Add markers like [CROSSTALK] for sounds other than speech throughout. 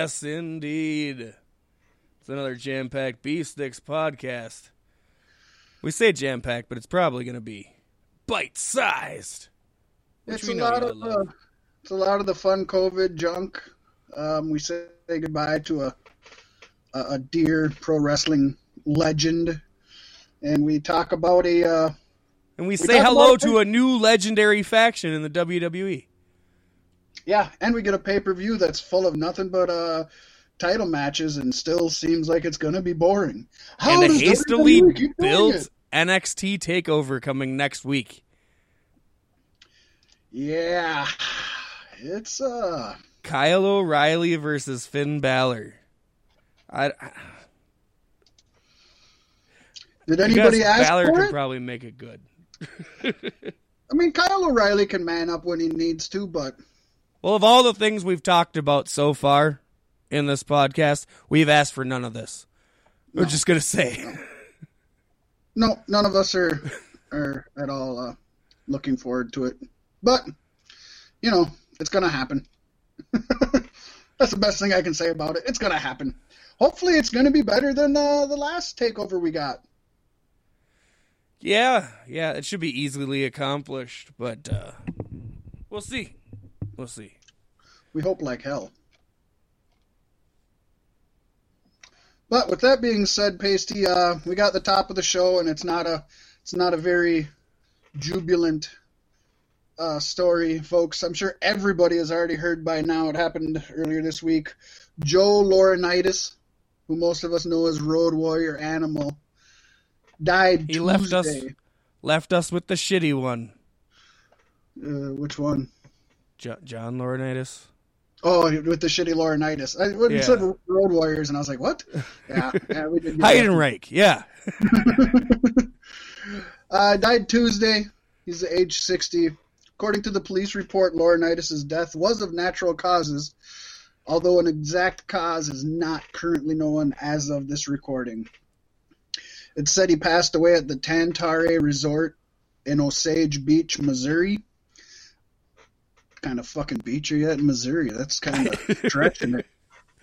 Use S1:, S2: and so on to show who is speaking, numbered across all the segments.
S1: Yes, indeed. It's another jam packed B Sticks podcast. We say jam packed, but it's probably going to be bite sized.
S2: It's a lot of uh, it's a lot of the fun COVID junk. Um, we say goodbye to a, a a dear pro wrestling legend, and we talk about a. Uh,
S1: and we, we say hello to a new legendary faction in the WWE.
S2: Yeah, and we get a pay per view that's full of nothing but uh, title matches, and still seems like it's going to be boring.
S1: How and a hastily built NXT takeover coming next week.
S2: Yeah, it's uh
S1: Kyle O'Reilly versus Finn Balor. I, I
S2: did anybody ask
S1: Balor
S2: for
S1: could
S2: it?
S1: probably make it good. [LAUGHS]
S2: I mean, Kyle O'Reilly can man up when he needs to, but
S1: well, of all the things we've talked about so far in this podcast, we've asked for none of this. No. We're just gonna say,
S2: no, none of us are are at all uh, looking forward to it. But you know, it's gonna happen. [LAUGHS] That's the best thing I can say about it. It's gonna happen. Hopefully, it's gonna be better than uh, the last takeover we got.
S1: Yeah, yeah, it should be easily accomplished, but uh, we'll see. We'll see.
S2: We hope like hell. But with that being said, Pasty, uh, we got the top of the show, and it's not a it's not a very jubilant uh, story, folks. I'm sure everybody has already heard by now. It happened earlier this week. Joe Laurinaitis, who most of us know as Road Warrior Animal, died.
S1: He
S2: Tuesday.
S1: left us left us with the shitty one.
S2: Uh, which one?
S1: Jo- John Laurinaitis.
S2: Oh, with the shitty Laurinaitis. I when yeah. said Road Warriors, and I was like, "What?" Yeah, yeah we did. [LAUGHS]
S1: Heidenreich, yeah. [LAUGHS]
S2: uh, died Tuesday. He's age sixty. According to the police report, Laurinaitis' death was of natural causes, although an exact cause is not currently known as of this recording. It said he passed away at the Tantare Resort in Osage Beach, Missouri. Kind of fucking beach are you at in Missouri? That's kind of [LAUGHS] stretching it.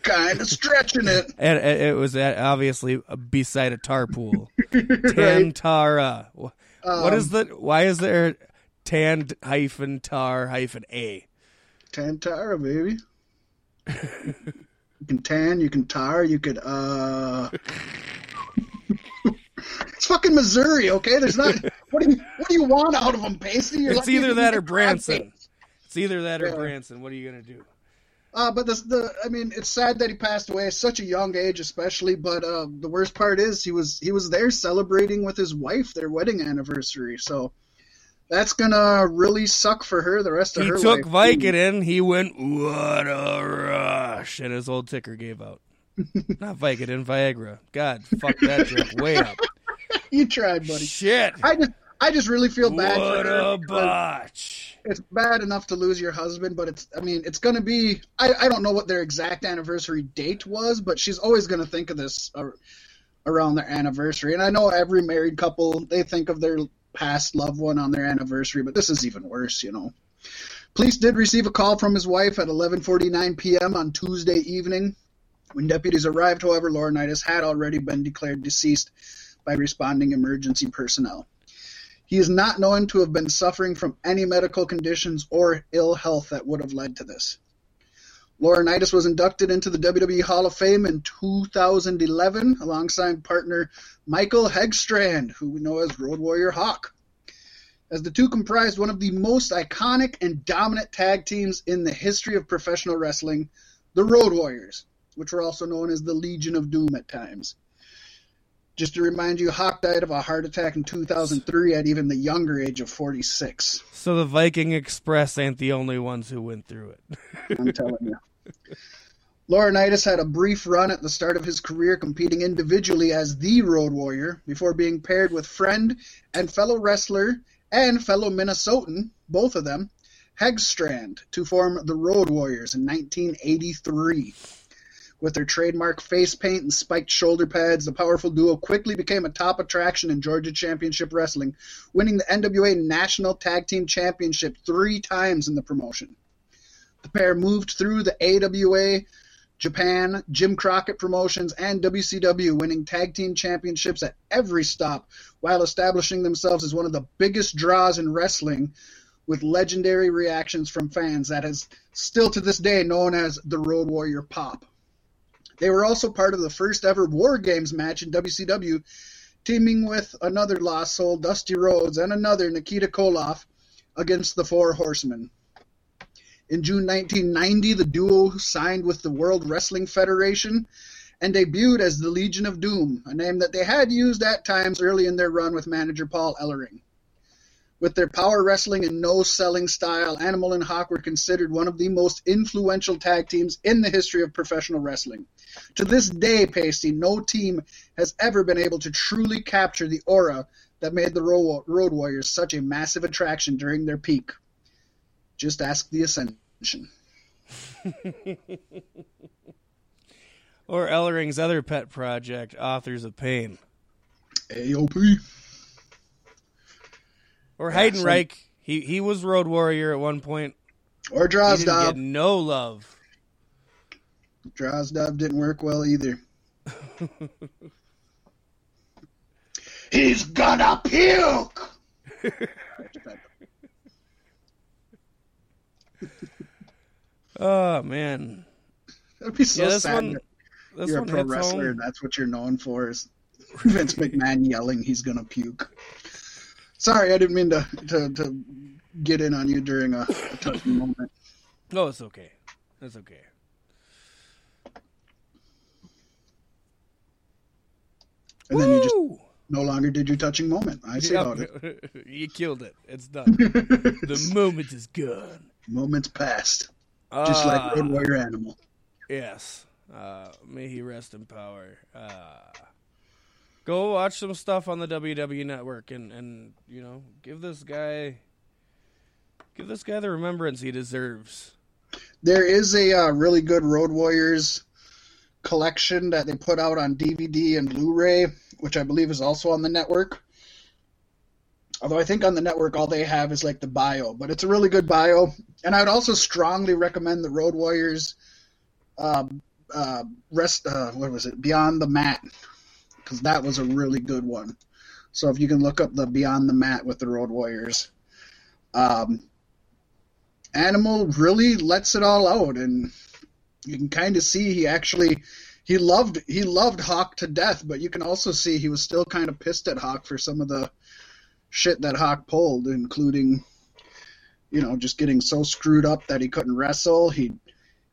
S2: Kind of stretching it.
S1: And it was obviously beside a tar pool. [LAUGHS] Tantara. What um, is the? Why is there tan hyphen tar hyphen a?
S2: Tantara, baby. you can tan, you can tar, you could uh [LAUGHS] It's fucking Missouri, okay? There's not what do you what do you want out of them, Pasty?
S1: You're it's either that or Branson. It's either that or yeah. Branson. What are you gonna do?
S2: Uh, but the, the I mean, it's sad that he passed away at such a young age, especially. But uh, the worst part is he was he was there celebrating with his wife their wedding anniversary. So that's gonna really suck for her the rest of
S1: he
S2: her
S1: life. He took Vicodin. He went, "What a rush!" and his old ticker gave out. [LAUGHS] Not Vicodin, Viagra. God, fuck that joke way up. [LAUGHS]
S2: You tried, buddy.
S1: Shit.
S2: I just, I just really feel bad
S1: what
S2: for her.
S1: a botch.
S2: It's bad enough to lose your husband, but it's, I mean, it's gonna be. I, I don't know what their exact anniversary date was, but she's always gonna think of this. Uh, around their anniversary. And I know every married couple, they think of their past loved one on their anniversary, but this is even worse, you know. Police did receive a call from his wife at 11:49 p.m. on Tuesday evening. When deputies arrived, however, Laurinaitis had already been declared deceased by responding emergency personnel. He is not known to have been suffering from any medical conditions or ill health that would have led to this. Laurinaitis was inducted into the WWE Hall of Fame in 2011 alongside partner Michael Hegstrand, who we know as Road Warrior Hawk. As the two comprised one of the most iconic and dominant tag teams in the history of professional wrestling, the Road Warriors, which were also known as the Legion of Doom at times. Just to remind you, Hawk died of a heart attack in 2003 at even the younger age of 46.
S1: So the Viking Express ain't the only ones who went through it. [LAUGHS]
S2: I'm telling you. Laurinaitis had a brief run at the start of his career competing individually as the Road Warrior before being paired with friend and fellow wrestler and fellow Minnesotan, both of them, Hegstrand, to form the Road Warriors in 1983. With their trademark face paint and spiked shoulder pads, the powerful duo quickly became a top attraction in Georgia Championship Wrestling, winning the NWA National Tag Team Championship three times in the promotion. The pair moved through the AWA Japan, Jim Crockett Promotions, and WCW, winning tag team championships at every stop while establishing themselves as one of the biggest draws in wrestling with legendary reactions from fans that is still to this day known as the Road Warrior Pop. They were also part of the first ever War Games match in WCW, teaming with another Lost Soul, Dusty Rhodes, and another Nikita Koloff against the Four Horsemen. In June 1990, the duo signed with the World Wrestling Federation and debuted as the Legion of Doom, a name that they had used at times early in their run with manager Paul Ellering. With their power wrestling and no selling style, Animal and Hawk were considered one of the most influential tag teams in the history of professional wrestling. To this day, Pasty, no team has ever been able to truly capture the aura that made the Road Warriors such a massive attraction during their peak. Just ask the Ascension. [LAUGHS]
S1: or Ellering's other pet project, Authors of Pain.
S2: AOP.
S1: Or yeah, Heidenreich. So... He he was Road Warrior at one point.
S2: Or Drozdov.
S1: no love.
S2: Drozdov didn't work well either. [LAUGHS] He's gonna puke. [LAUGHS]
S1: oh man,
S2: that'd be so yeah, sad. One, you're a pro wrestler, home. that's what you're known for is [LAUGHS] Vince McMahon yelling he's gonna puke. Sorry, I didn't mean to to, to get in on you during a, a touching moment.
S1: No, it's okay. It's okay.
S2: And Woo! then you just no longer did your touching moment. I see yep.
S1: it. [LAUGHS] you killed it. It's done. [LAUGHS] the moment is gone.
S2: Moment's past. Uh, Just like ah. Road Warrior Animal.
S1: Yes. Uh, may he rest in power. Uh, go watch some stuff on the WW network and, and you know, give this guy give this guy the remembrance he deserves.
S2: There is a uh, really good Road Warriors collection that they put out on DVD and Blu-ray, which I believe is also on the network. Although I think on the network all they have is like the bio, but it's a really good bio. And I would also strongly recommend the Road Warriors um, uh, rest. Uh, what was it? Beyond the Mat, because that was a really good one. So if you can look up the Beyond the Mat with the Road Warriors, um, Animal really lets it all out, and you can kind of see he actually he loved he loved Hawk to death, but you can also see he was still kind of pissed at Hawk for some of the shit that Hawk pulled, including you know just getting so screwed up that he couldn't wrestle. He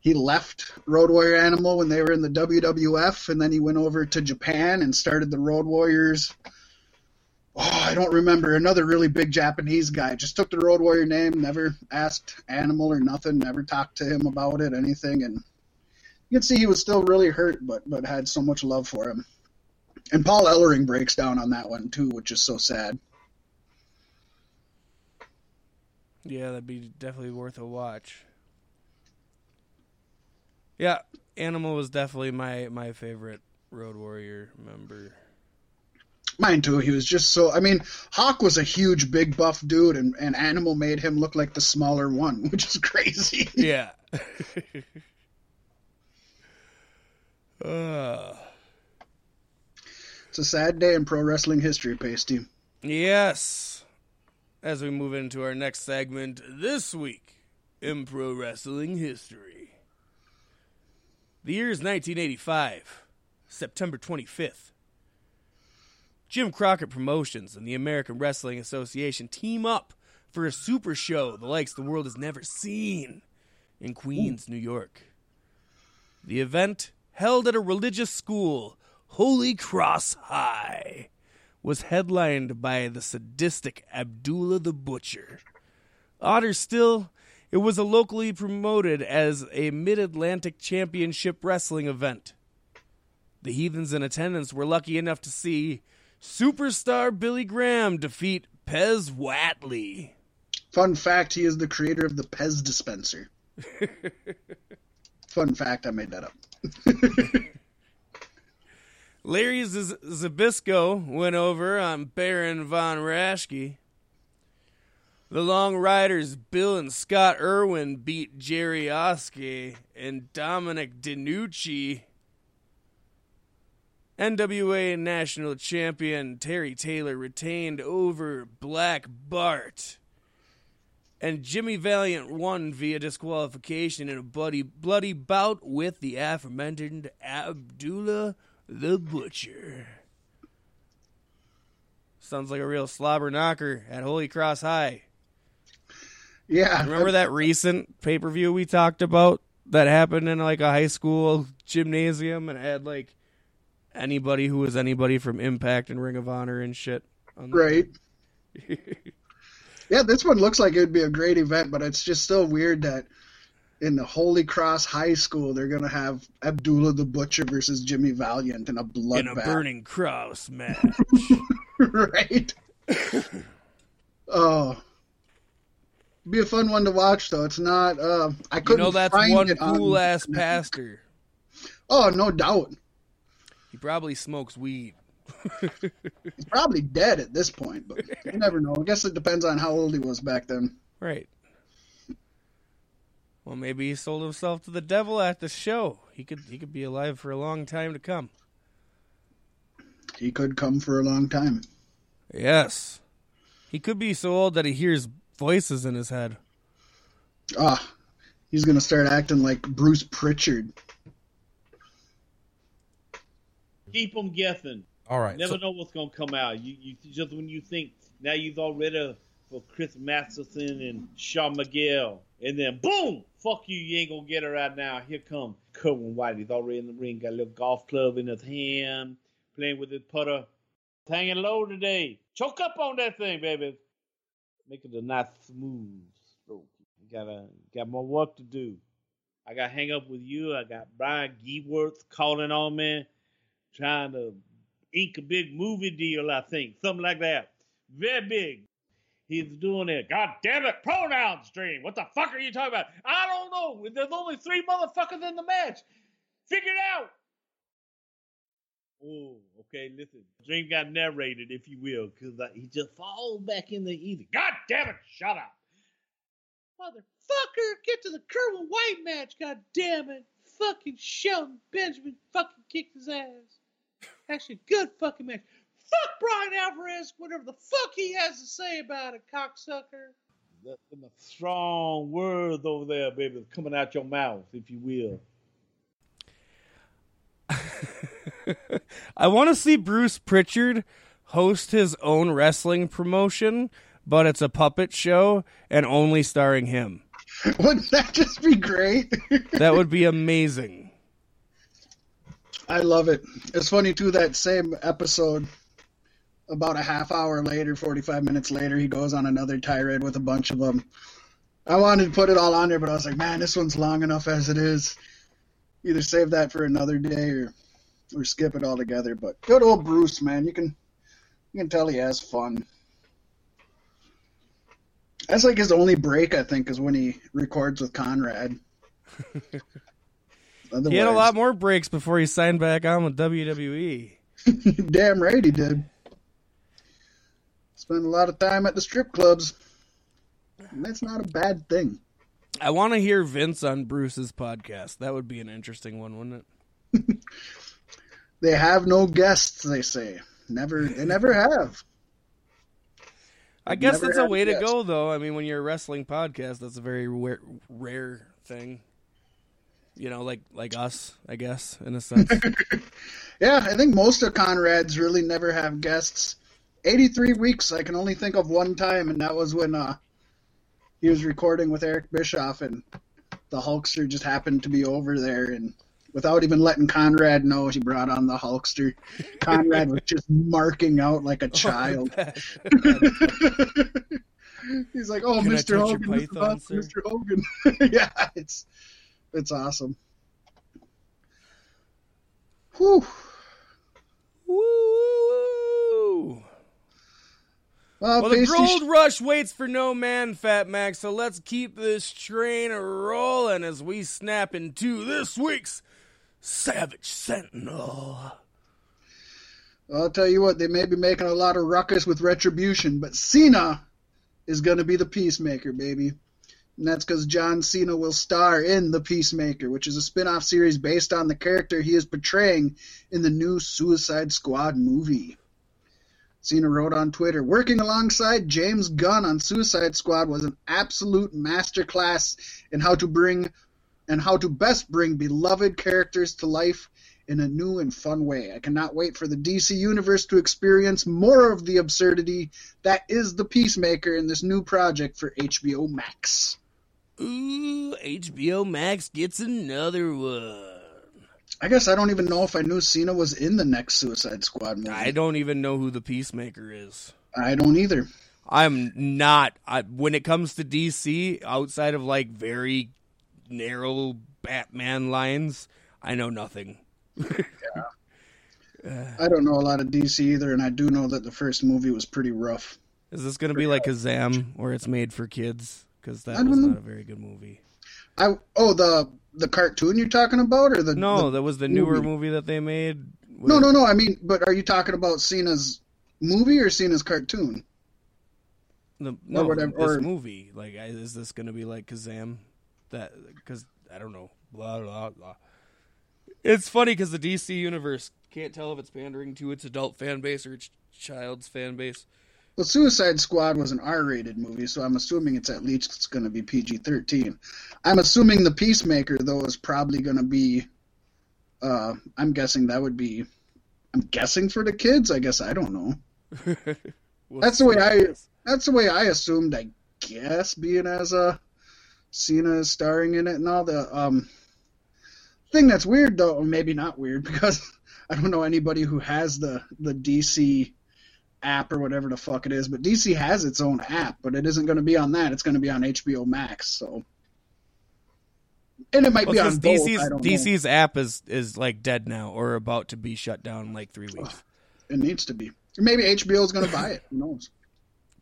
S2: he left Road Warrior Animal when they were in the WWF, and then he went over to Japan and started the Road Warriors. Oh, I don't remember another really big Japanese guy. Just took the Road Warrior name, never asked Animal or nothing, never talked to him about it, anything, and you can see he was still really hurt, but but had so much love for him. And Paul Ellering breaks down on that one too, which is so sad.
S1: Yeah, that'd be definitely worth a watch. Yeah, Animal was definitely my my favorite Road Warrior member.
S2: Mine too. He was just so. I mean, Hawk was a huge, big, buff dude, and, and Animal made him look like the smaller one, [LAUGHS] which is crazy.
S1: Yeah. [LAUGHS] Uh.
S2: It's a sad day in pro wrestling history, Pasty.
S1: Yes. As we move into our next segment this week in pro wrestling history. The year is 1985, September 25th. Jim Crockett Promotions and the American Wrestling Association team up for a super show the likes the world has never seen in Queens, Ooh. New York. The event held at a religious school, Holy Cross High, was headlined by the sadistic Abdullah the Butcher. Odder still, it was a locally promoted as a Mid Atlantic Championship wrestling event. The heathens in attendance were lucky enough to see superstar Billy Graham defeat Pez Whatley.
S2: Fun fact, he is the creator of the Pez dispenser. [LAUGHS] Fun fact, I made that up. [LAUGHS]
S1: Larry Zbyszko went over on Baron von Raschke. The Long Riders, Bill and Scott Irwin beat Jerry Oskey and Dominic DeNucci. NWA National Champion Terry Taylor retained over Black Bart. And Jimmy Valiant won via disqualification in a bloody, bloody bout with the aforementioned Abdullah the Butcher. Sounds like a real slobber knocker at Holy Cross High.
S2: Yeah.
S1: Remember that recent pay per view we talked about that happened in like a high school gymnasium and had like anybody who was anybody from Impact and Ring of Honor and shit. on
S2: Right. [LAUGHS] yeah, this one looks like it would be a great event, but it's just so weird that in the Holy Cross High School they're gonna have Abdullah the Butcher versus Jimmy Valiant in a blood
S1: in a burning cross match. [LAUGHS]
S2: right. [LAUGHS] oh. Be a fun one to watch though. It's not uh I couldn't You
S1: know that's
S2: find
S1: one
S2: it on-
S1: cool ass pastor.
S2: Oh, no doubt.
S1: He probably smokes weed. [LAUGHS]
S2: He's probably dead at this point, but you never know. I guess it depends on how old he was back then.
S1: Right. Well, maybe he sold himself to the devil at the show. He could he could be alive for a long time to come.
S2: He could come for a long time.
S1: Yes. He could be so old that he hears voices in his head.
S2: Ah, he's gonna start acting like Bruce Prichard.
S3: Keep them guessing.
S4: All right.
S3: Never
S4: so-
S3: know what's gonna come out. You, you just when you think now you've all ready for Chris Masterson and Shawn Miguel, and then boom, fuck you, you ain't gonna get it right now. Here come Kerwin White. He's already in the ring, got a little golf club in his hand, playing with his putter, hanging low today. Choke up on that thing, baby. Make it a nice smooth stroke. Gotta got more work to do. I got hang up with you. I got Brian Gewirtz calling on me, trying to ink a big movie deal, I think. Something like that. Very big. He's doing it. God damn it, pronoun stream. What the fuck are you talking about? I don't know. There's only three motherfuckers in the match. Figure it out. Oh, okay, listen. Dream got narrated, if you will, because he just falls back in the ether. God damn it, shut up. Motherfucker, get to the Kerwin White match, god damn it. Fucking Shelton Benjamin fucking kicked his ass. Actually, good fucking match. Fuck Brian Alvarez, whatever the fuck he has to say about it, cocksucker. That's some strong words over there, baby, coming out your mouth, if you will. [LAUGHS] [LAUGHS]
S1: I want to see Bruce Prichard host his own wrestling promotion, but it's a puppet show and only starring him. [LAUGHS]
S2: Wouldn't that just be great? [LAUGHS]
S1: That would be amazing.
S2: I love it. It's funny too. That same episode, about a half hour later, forty-five minutes later, he goes on another tirade with a bunch of them. I wanted to put it all on there, but I was like, man, this one's long enough as it is. Either save that for another day or or skip it altogether. But good old Bruce, man, you can you can tell he has fun. That's like his only break, I think, is when he records with Conrad. [LAUGHS]
S1: He had a lot more breaks before he signed back on with. WWE. [LAUGHS]
S2: Damn right he did. Spent a lot of time at the strip clubs. And that's not a bad thing.
S1: I want to hear Vince on Bruce's podcast. That would be an interesting one, wouldn't it? [LAUGHS]
S2: They have no guests, they say. Never they never have.
S1: I guess
S2: Never
S1: that's a way to go, though. I mean, when you're a wrestling podcast, that's a very rare, rare thing. You know, like like us, I guess, in a sense. [LAUGHS]
S2: Yeah, I think most of Conrad's really never have guests. Eighty three weeks I can only think of one time and that was when uh he was recording with Eric Bischoff and the Hulkster just happened to be over there and without even letting Conrad know he brought on the Hulkster. Conrad was just marking out like a [LAUGHS] oh, child. [LAUGHS] He's like, "Oh,
S1: Can
S2: Mr. Hogan,
S1: python.
S2: Mr. Hogan." [LAUGHS] yeah, it's it's awesome. Whew.
S1: Woo!
S2: Well,
S1: Well, the gold rush waits for no man, Fat Mac. So let's keep this train rolling as we snap into this week's Savage Sentinel.
S2: I'll tell you what, they may be making a lot of ruckus with retribution, but Cena is going to be the Peacemaker, baby. And that's because John Cena will star in The Peacemaker, which is a spin off series based on the character he is portraying in the new Suicide Squad movie. Cena wrote on Twitter, working alongside James Gunn on Suicide Squad was an absolute masterclass in how to bring and how to best bring beloved characters to life in a new and fun way. I cannot wait for the DC Universe to experience more of the absurdity that is the Peacemaker in this new project for HBO Max.
S1: Ooh, HBO Max gets another one.
S2: I guess I don't even know if I knew Cena was in the next Suicide Squad movie.
S1: I don't even know who the Peacemaker is.
S2: I don't either.
S1: I'm not. I, when it comes to DC, outside of like very narrow Batman lines, I know nothing. [LAUGHS] yeah.
S2: I don't know a lot of DC either, and I do know that the first movie was pretty rough.
S1: Is this going to be like Kazaam, where it's made for kids? Because that was
S2: know.
S1: not a very good movie.
S2: I oh the the cartoon you're talking about or the
S1: No,
S2: the-
S1: that was the newer
S2: movie.
S1: movie that they made.
S2: no no no I mean but are you talking about Cena's movie or Cena's cartoon?
S1: The, no,
S2: whatever,
S1: this
S2: or-
S1: movie. Like, is this going to be like Kazaam? That because I don't know. Blah blah blah. It's funny because the DC universe can't tell if it's pandering to its adult fan base or its child's fan base.
S2: Well, Suicide Squad was an R-rated movie, so I'm assuming it's at least it's going to be PG-13. I'm assuming the Peacemaker though is probably going to be. Uh, I'm guessing that would be. I'm guessing for the kids. I guess I don't know. [LAUGHS]
S1: We'll
S2: That's the way. I- That's the way I assumed. I guess being as a Cena is starring in it and all the um thing that's weird though, or maybe not weird [LAUGHS] because I don't know anybody who has the the DC app or whatever the fuck it is, but DC has its own app, but it isn't going to be on that. It's going to be on HBO Max. So, and it might
S1: Well,
S2: be on both.
S1: DC's
S2: I don't know.
S1: DC's app is is like dead now or about to be shut down in like three weeks.
S2: It needs to be. Maybe HBO is going to buy it. Who knows?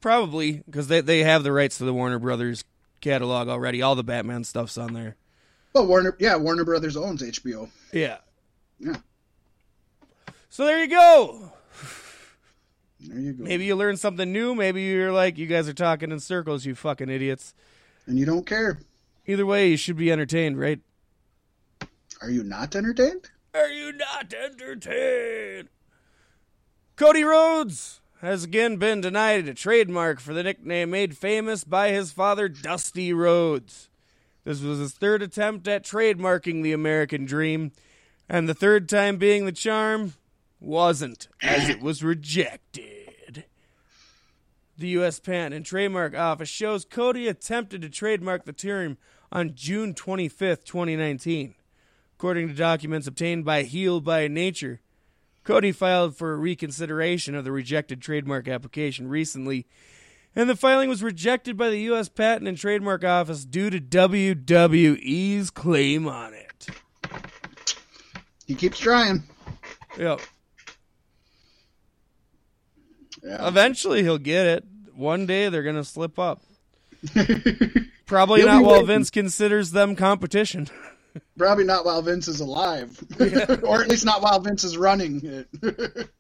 S1: Probably because they they have the rights to the Warner Brothers catalog already. All the Batman stuff's on there.
S2: Well, Warner, yeah, Warner Brothers owns HBO.
S1: Yeah.
S2: Yeah.
S1: So there you go.
S2: There you go.
S1: Maybe you learn something new. Maybe you're like, you guys are talking in circles, you fucking idiots.
S2: And you don't care.
S1: Either way, you should be entertained, right?
S2: Are you not entertained?
S1: Are you not entertained? Cody Rhodes has again been denied a trademark for the nickname made famous by his father, Dusty Rhodes. This was his third attempt at trademarking the American dream, and the third time being the charm wasn't, as it was rejected. The U.S. Patent and Trademark Office shows Cody attempted to trademark the term on June 25th, 2019. According to documents obtained by Heel by Nature, Cody filed for a reconsideration of the rejected trademark application recently, and the filing was rejected by the U.S. Patent and Trademark Office due to WWE's claim on it.
S2: He keeps trying.
S1: Yep.
S2: Yeah.
S1: Eventually he'll get it. One day they're going to slip up. [LAUGHS] Probably
S2: He'll
S1: not while
S2: waiting.
S1: Vince considers them competition. [LAUGHS]
S2: Probably not while Vince is alive, [LAUGHS] or at least not while Vince is running it. [LAUGHS]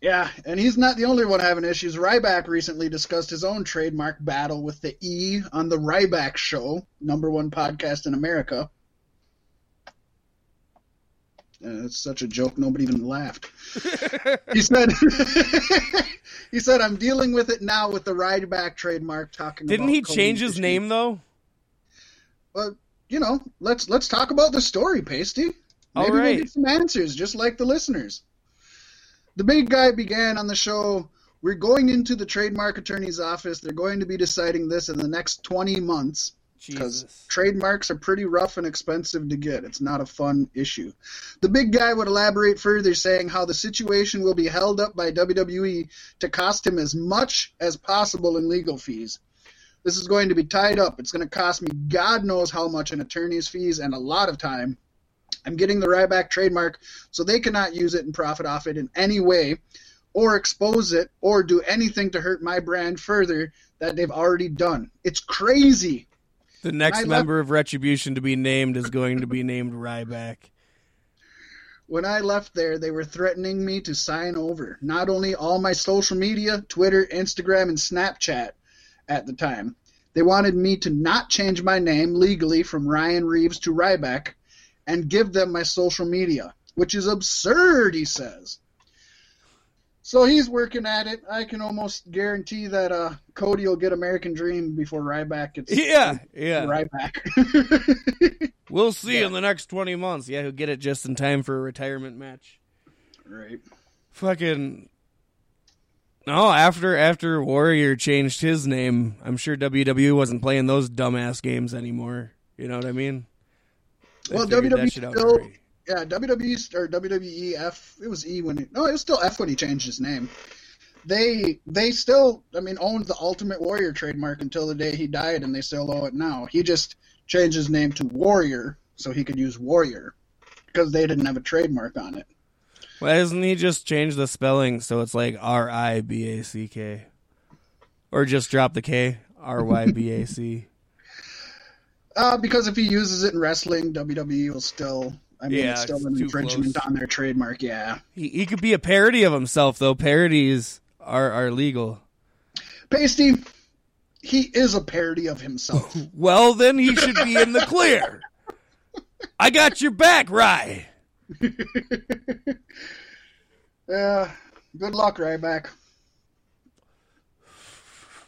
S2: yeah, and he's not the only one having issues. Ryback recently discussed his own trademark battle with the E on the Ryback Show, number one podcast in America. Uh, it's such a joke, nobody even laughed. he said, "He said I'm dealing with it now with the Ryback trademark." Talking.
S1: Didn't he change his
S2: issues.
S1: name though?
S2: Well, you know, let's let's talk about the story, Pasty.
S1: All
S2: Maybe we'll get some answers, just like the listeners. The big guy began on the show. We're going into the trademark attorney's office. They're going to be deciding this in the next 20 months because trademarks are pretty rough and expensive to get. It's not a fun issue. The big guy would elaborate further, saying how the situation will be held up by WWE to cost him as much as possible in legal fees. This is going to be tied up. It's going to cost me God knows how much in attorney's fees and a lot of time. I'm getting the Ryback trademark so they cannot use it and profit off it in any way or expose it or do anything to hurt my brand further that they've already done. It's crazy.
S1: The next member of Retribution to be named is going to be named Ryback.
S2: when I left there, they were threatening me to sign over not only all my social media, Twitter, Instagram, and Snapchat at the time. They wanted me to not change my name legally from Ryan Reeves to Ryback and give them my social media, which is absurd, he says. So he's working at it. I can almost guarantee that uh, Cody will get American Dream before Ryback gets
S1: Yeah, yeah.
S2: Ryback. [LAUGHS]
S1: We'll see
S2: Yeah.
S1: in the next 20 months. Yeah, he'll get it just in time for a retirement match.
S2: right.
S1: Fucking No, after after Warrior changed his name, I'm sure WWE wasn't playing those dumbass games anymore. You know what I mean? They
S2: Well, WWE still- Yeah, WWE or WWE F. It was E when he, no, it was still F when he changed his name. They they still, I mean, owned the Ultimate Warrior trademark until the day he died, and they still owe it now. He just changed his name to Warrior so he could use Warrior because they didn't have a trademark on it.
S1: Why doesn't he just change the spelling so it's like R I B A C K? Or just drop the K? R Y B A C. [LAUGHS]
S2: Uh, because if he uses it in wrestling, WWE will still. I mean,
S1: Yeah,
S2: it's still
S1: it's
S2: an infringement
S1: close.
S2: on their trademark. Yeah.
S1: He he could be a parody of himself though. Parodies are are legal.
S2: Pasty, he is a parody of himself. [LAUGHS]
S1: Well, then he should be in the clear. [LAUGHS] I got your back, Rye.
S2: Yeah. [LAUGHS] Good luck, Ryback.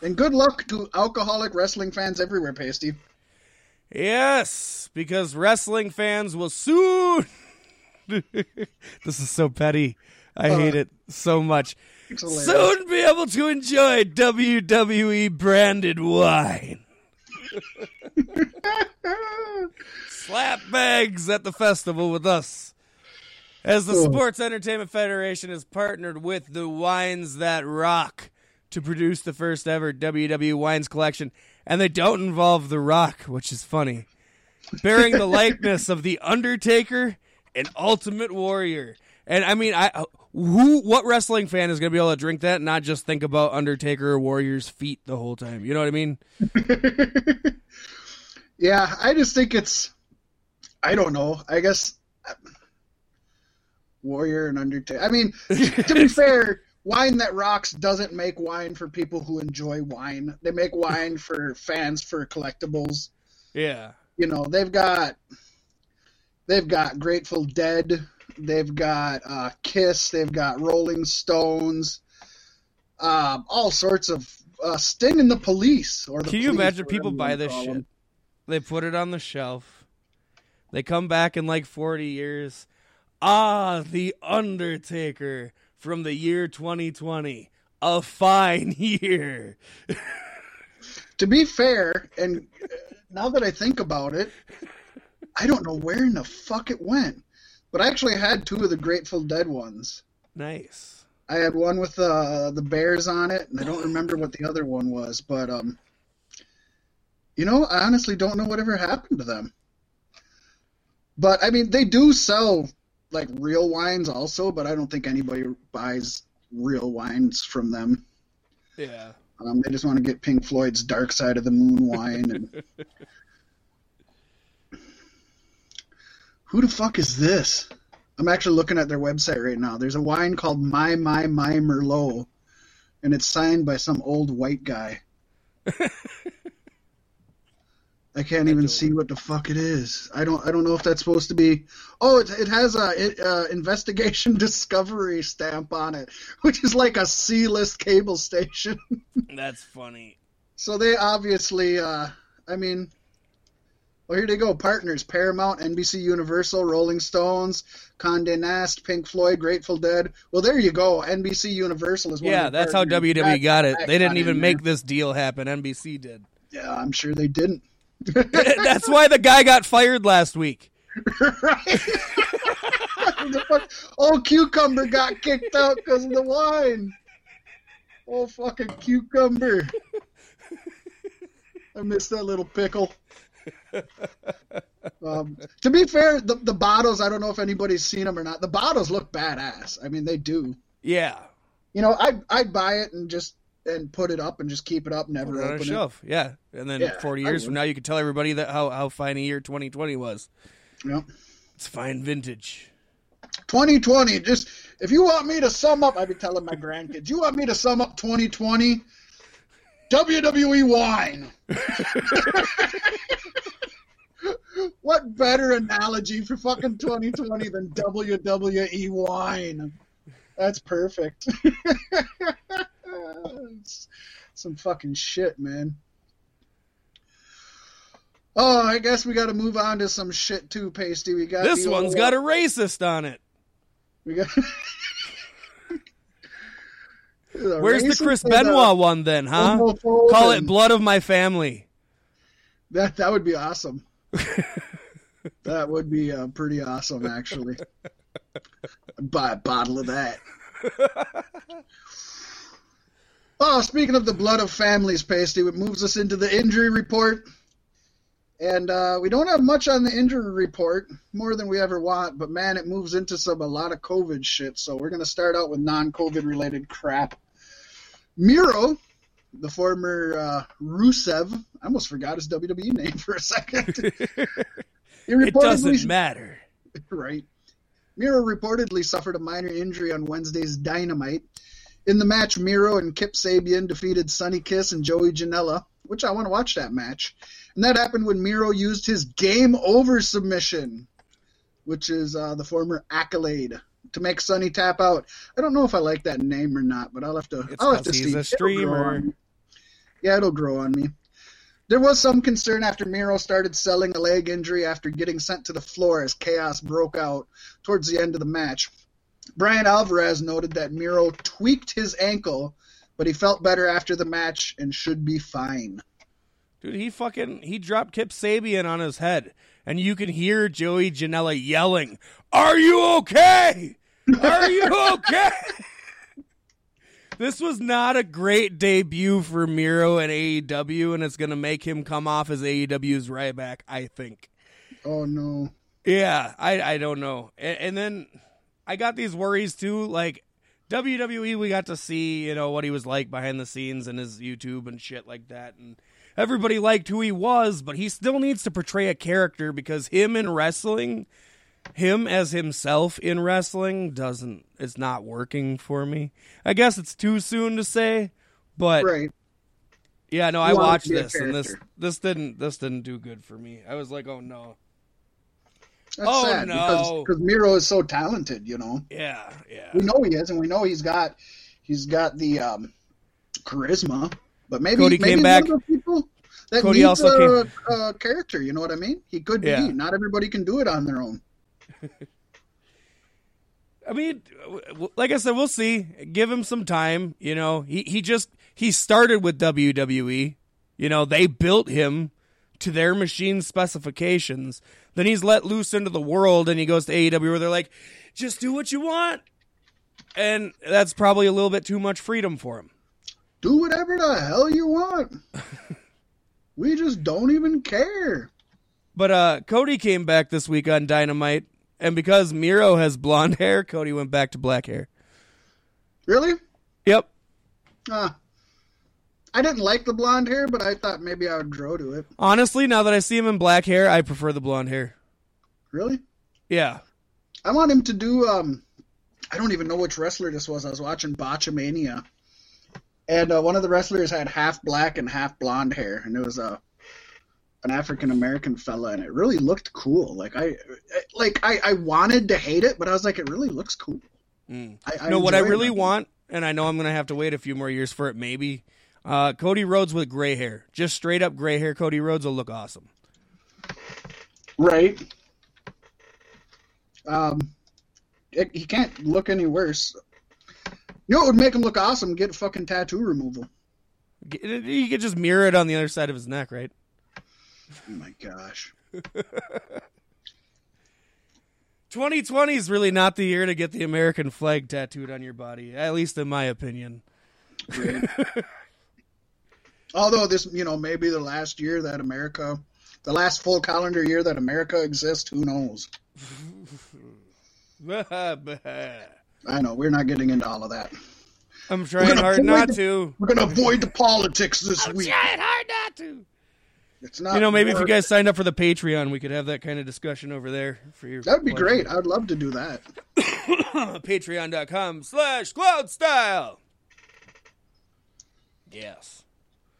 S2: And good luck to alcoholic wrestling fans everywhere, Pasty.
S1: Yes, because wrestling fans will soon. [LAUGHS] this is so petty. I
S2: Uh,
S1: hate it so much. Soon be able to enjoy WWE branded wine. [LAUGHS] Slap bags at the festival with us. As the. Sports Entertainment Federation has partnered with the Wines That Rock to produce the first ever WWE Wines collection, and they don't involve The Rock, which is funny. Bearing the [LAUGHS] likeness of The Undertaker and Ultimate Warrior. And I mean, I who what wrestling fan is going to be able to drink that and not just think about Undertaker or Warrior's feet the whole time? You know what I mean? [LAUGHS]
S2: yeah, I just think it's. I don't know. I guess. Warrior and Undertaker. I mean, [LAUGHS] to be fair, Wine That Rocks doesn't make wine for people who enjoy wine. They make wine for fans for collectibles.
S1: Yeah.
S2: you know they've got they've got Grateful Dead, they've got uh, Kiss, they've got Rolling Stones, um, all sorts of uh, Sting and the Police. Or the
S1: Can you
S2: Police,
S1: imagine people buy this shit?
S2: them.
S1: They put it on the shelf. They come back in like 40 years. Ah, The Undertaker from the year 2020. A fine [LAUGHS] year.
S2: To be fair, and uh, now that I think about it, I don't know where in the fuck it went. But I actually had two of the Grateful Dead ones.
S1: Nice.
S2: I had one with uh, the bears on it, and I don't remember what the other one was. But um, you know, I honestly don't know whatever happened to them. But I mean, they do sell like real wines also, but I don't think anybody buys real wines from them.
S1: Yeah.
S2: Um, they just want to get Pink Floyd's Dark Side of the Moon wine. And who the fuck is this? I'm actually looking at their website right now. There's a wine called My My My Merlot, and it's signed by some old white guy. [LAUGHS] I can't even see what the fuck it is. I don't. I don't know if that's supposed to be. Oh, it, it has a it, uh, investigation [LAUGHS] discovery stamp on it, which is like a C-list cable station. [LAUGHS]
S1: That's funny.
S2: So they obviously, uh, I mean, well, here they go. Partners: Paramount, NBC Universal, Rolling Stones, Condé Nast, Pink Floyd, Grateful Dead. Well, there you go. NBC Universal is one.
S1: Yeah, that's how. WWE got it. They didn't even make
S2: there.
S1: this deal happen. NBC did.
S2: Yeah, I'm sure they didn't. [LAUGHS]
S1: That's why the guy got fired last week.
S2: right? The fuck- oh, Cucumber got kicked out because of the wine. Oh, fucking Cucumber. I miss that little pickle. [LAUGHS] Um, to be fair, the, the bottles, I don't know if anybody's seen them or not. The bottles look badass. I mean, they do.
S1: Yeah.
S2: You know, I'd, I'd buy it and just and put it up and just keep it up, never
S1: Put it on a
S2: open it.
S1: shelf. Yeah. And then
S2: Yeah,
S1: 40 years from now, you can tell everybody that how, how fine a year 2020 was.
S2: Yep.
S1: It's fine vintage.
S2: 2020. Just if you want me to sum up, I'd be telling my grandkids. You want me to sum up 2020? WWE wine. [LAUGHS] what better analogy for fucking 2020 than WWE wine? That's perfect. [LAUGHS] [LAUGHS] Some fucking shit, man. Oh, I guess we got to move on to some shit too, Pasty. We got
S1: This one's
S2: old-
S1: got a racist on it.
S2: We got. [LAUGHS]
S1: Where's the Chris Benoit one then, huh? Call it Blood of My Family.
S2: That that would be awesome. [LAUGHS] that would be uh, pretty awesome, actually. Buy a bottle of that. Oh, speaking of the blood of families, Pasty, it moves us into the injury report. And uh, we don't have much on the injury report, more than we ever want. But man, it moves into some a lot of COVID shit. So we're gonna start out with non-COVID related crap. Miro, the former uh, Rusev, I almost forgot his WWE name for a second. [LAUGHS] He
S1: It doesn't matter. [LAUGHS]
S2: right. Miro reportedly suffered a minor injury on Wednesday's Dynamite. In the match, Miro and Kip Sabian defeated Sonny Kiss and Joey Janela, which I want to watch that match. And that happened when Miro used his game over submission, which is uh, the former accolade, to make Sonny tap out. I don't know if I like that name or not, but I'll have to.
S1: It's
S2: I'll have to
S1: 'cause
S2: see.
S1: he's a
S2: It'll
S1: streamer.
S2: Yeah, it'll grow on me. There was some concern after Miro started selling a leg injury after getting sent to the floor as chaos broke out towards the end of the match. Brian Alvarez noted that Miro tweaked his ankle, but he felt better after the match and should be fine.
S1: Dude, he fucking he dropped Kip Sabian on his head, and you can hear Joey Janela yelling, "Are you okay? Are you [LAUGHS] okay?" this was not a great debut for Miro at AEW, and it's gonna make him come off as AEW's Ryback, I think.
S2: Oh no.
S1: Yeah, I I don't know. And, and then I got these worries too. Like WWE, we got to see you know what he was like behind the scenes and his YouTube and shit like that, and everybody liked who he was. But he still needs to portray a character because him in wrestling, him as himself in wrestling doesn't. It's not working for me. I guess it's too soon to say, but
S2: Right.
S1: yeah, no,
S2: You
S1: I watched
S2: to be a
S1: this and this this didn't this didn't do good for me. I was like, oh no.
S2: That's
S1: Oh,
S2: sad
S1: no.
S2: because because Miro is so talented, you know.
S1: Yeah, yeah.
S2: We know he is, and we know he's got he's got the um, charisma. But maybe
S1: Cody
S2: maybe
S1: came back.
S2: people that
S1: Cody
S2: needs
S1: also
S2: a, a character. You know what I mean? He could
S1: Yeah.
S2: be. Not everybody can do it on their own. [LAUGHS]
S1: I mean, like I said, we'll see. Give him some time. You know, he he just he started with WWE. You know, they built him to their machine specifications. Then he's let loose into the world, and he goes to AEW, where they're like, "Just do what you want," and that's probably a little bit too much freedom for him.
S2: Do whatever the hell you want. [LAUGHS] we just don't even care.
S1: But uh, Cody came back this week on Dynamite, and because Miro has blonde hair, Cody went back to black hair.
S2: Really?
S1: Yep.
S2: Uh, I didn't like the blonde hair, but I thought maybe I would grow to it.
S1: Honestly, now that I see him in black hair, I prefer the blonde hair.
S2: Really?
S1: Yeah.
S2: I want him to do. Um, I don't even know which wrestler this was. I was watching Botchamania, and uh, one of the wrestlers had half black and half blonde hair, and it was a an African American fella, and it really looked cool. Like I, like I, I wanted to hate it, but I was like, it really looks cool.
S1: Mm.
S2: I, I
S1: no, what I
S2: enjoy it.
S1: really want, and I know I'm going to have to wait a few more years for it, maybe. Uh, Cody Rhodes with gray hair. Just straight up gray hair Cody Rhodes will look awesome.
S2: right? Um, it, he can't look any worse. You know what would make him look awesome? Get fucking tattoo removal.
S1: G- You could just mirror it on the other side of his neck, right?
S2: Oh my gosh. [LAUGHS]
S1: 2020 is really not the year to get the American flag tattooed on your body, at least in my opinion. [LAUGHS]
S2: Although this, you know, maybe the last year that America, the last full calendar year that America exists, who knows? [LAUGHS] I know we're not getting into all of that.
S1: I'm trying hard not
S2: the-
S1: to.
S2: We're gonna avoid the politics this
S1: I'm
S2: week.
S1: trying hard not to.
S2: It's not.
S1: You know, maybe if you guys signed up for the Patreon, we could have that kind of discussion over there for your.
S2: that would be great. I'd love to do that. [COUGHS]
S1: Patreon.com slash Cloud Style. Yes.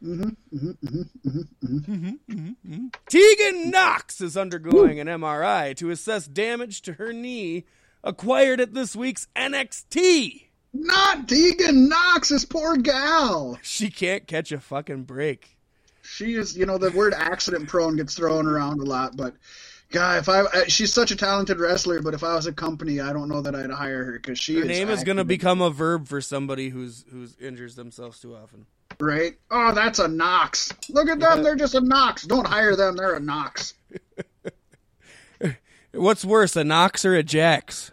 S1: Mm-hmm, mm-hmm, mm-hmm, mm-hmm, Tegan Knox is undergoing an MRI to assess damage to her knee acquired at this week's NXT.
S2: Not Tegan Knox, this poor gal.
S1: She can't catch a fucking break.
S2: She is, you know, the word accident prone gets thrown around a lot, but God, if I, I she's such a talented wrestler, but if I was a company, I don't know that I'd hire her because she
S1: Her
S2: is
S1: name is going to become a verb for somebody who's who's injures themselves too often.
S2: Right. Oh, that's a Knox. Look at them, they're just a Knox. Don't hire them, they're a Knox. [LAUGHS]
S1: What's worse, a Knox or a Jax?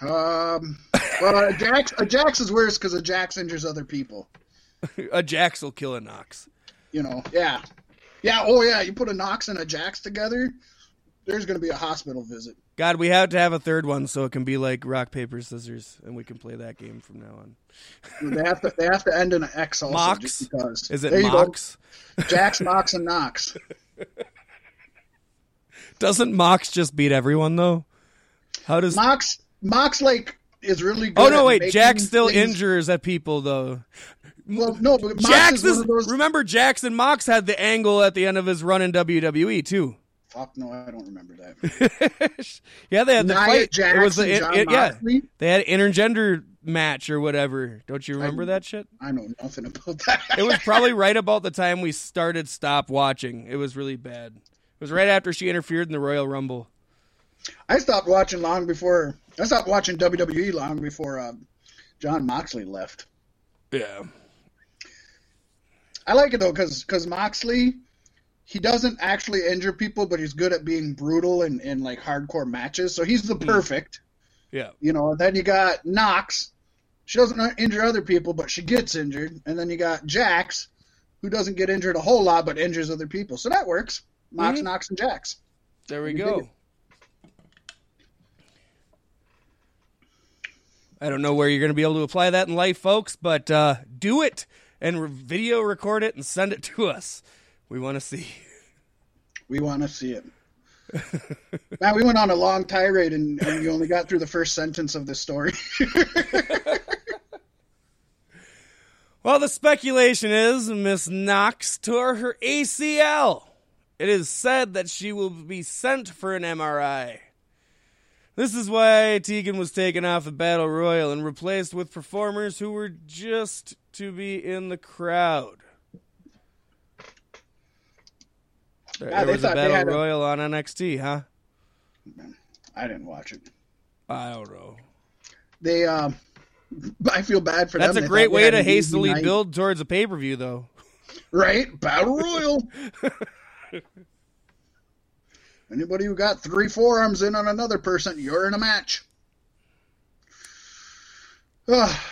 S2: Um, well, a Jax, a Jax is worse because a Jax injures other people. [LAUGHS]
S1: a Jax will kill a Knox.
S2: You know, yeah, yeah. Oh, yeah. You put a Knox and a Jax together, there's going to be a hospital visit.
S1: God, we have to have a third one so it can be like rock paper scissors, and we can play that game from now on.
S2: They have to, they have to end in an X also,
S1: Mox?
S2: just because.
S1: Is it
S2: there
S1: Mox?
S2: Jax, Mox, and Knox. [LAUGHS]
S1: Doesn't Mox just beat everyone though? How does?
S2: Mox, Mox, like is really good.
S1: oh no, wait, Jax still
S2: things-
S1: injures at people though.
S2: Well, no, but Mox
S1: Jax
S2: is
S1: is,
S2: those.
S1: remember Jackson Mox had the angle at the end of his run in WWE too.
S2: Fuck no, I don't remember that. [LAUGHS]
S1: yeah, they had the
S2: Nia
S1: fight.
S2: Jax
S1: it was the it- it- yeah, they had intergender match or whatever. Don't you remember
S2: I-
S1: that shit?
S2: I know nothing about that.
S1: It was [LAUGHS] probably right about the time we started stop watching. It was really bad. It was right after she interfered in the Royal Rumble.
S2: I stopped watching long before. I stopped watching WWE long before uh, Jon Moxley left.
S1: Yeah.
S2: I like it though, cuz because Moxley, he doesn't actually injure people, but he's good at being brutal in, in like hardcore matches. So he's the
S1: Hmm.
S2: perfect.
S1: Yeah.
S2: You know. Then you got Knox. She doesn't injure other people, but she gets injured. And then you got Jax, who doesn't get injured a whole lot, but injures other people. So that works. Mox,
S1: Mhm.
S2: Knox, and Jax.
S1: There we go. I don't know where you're going to be able to apply that in life, folks, but uh, do it and video record it and send it to us. We want to see.
S2: We want to see it. [LAUGHS] Man, we went on a long tirade and, and you only got through the first sentence of this story. [LAUGHS]
S1: Well, the speculation is Miss Knox tore her ACL. It is said that she will be sent for an MRI. This is why Tegan was taken off the Battle Royal and replaced with performers who were just to be in the crowd. There,
S2: Yeah,
S1: there was a Battle
S2: had a-
S1: Royal on NXT, huh?
S2: I didn't watch it.
S1: I don't know.
S2: They, uh, I feel bad for that.
S1: That's
S2: them.
S1: a
S2: They
S1: great way to hastily
S2: night.
S1: build towards a pay per view, though.
S2: Right? Battle [LAUGHS] Royal. Anybody who got three forearms in on another person, you're in a match. [SIGHS] Ah.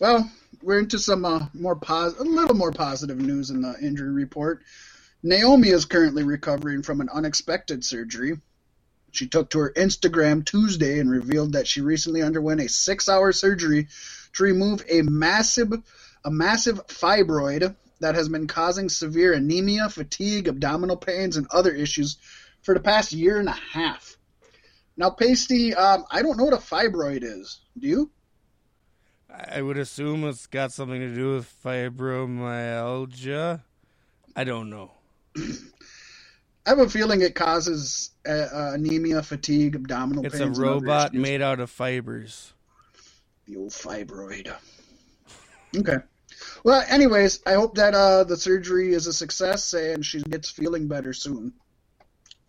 S2: well, we're into some uh, more pos- a little more positive news in the injury report. Naomi is currently recovering from an unexpected surgery. She took to her Instagram Tuesday and revealed that she recently underwent a six-hour surgery to remove a massive a massive fibroid that has been causing severe anemia, fatigue, abdominal pains, and other issues for the past year and a half. Now, Pasty, um, I don't know what a fibroid is. Do you?
S1: I would assume it's got something to do with fibromyalgia. I don't know. [CLEARS THROAT]
S2: I have a feeling it causes uh, uh, anemia, fatigue, abdominal
S1: It's
S2: pains.
S1: a robot made out of fibers.
S2: The old fibroid. [LAUGHS] Okay. Well, anyways, I hope that uh, the surgery is a success and she gets feeling better soon.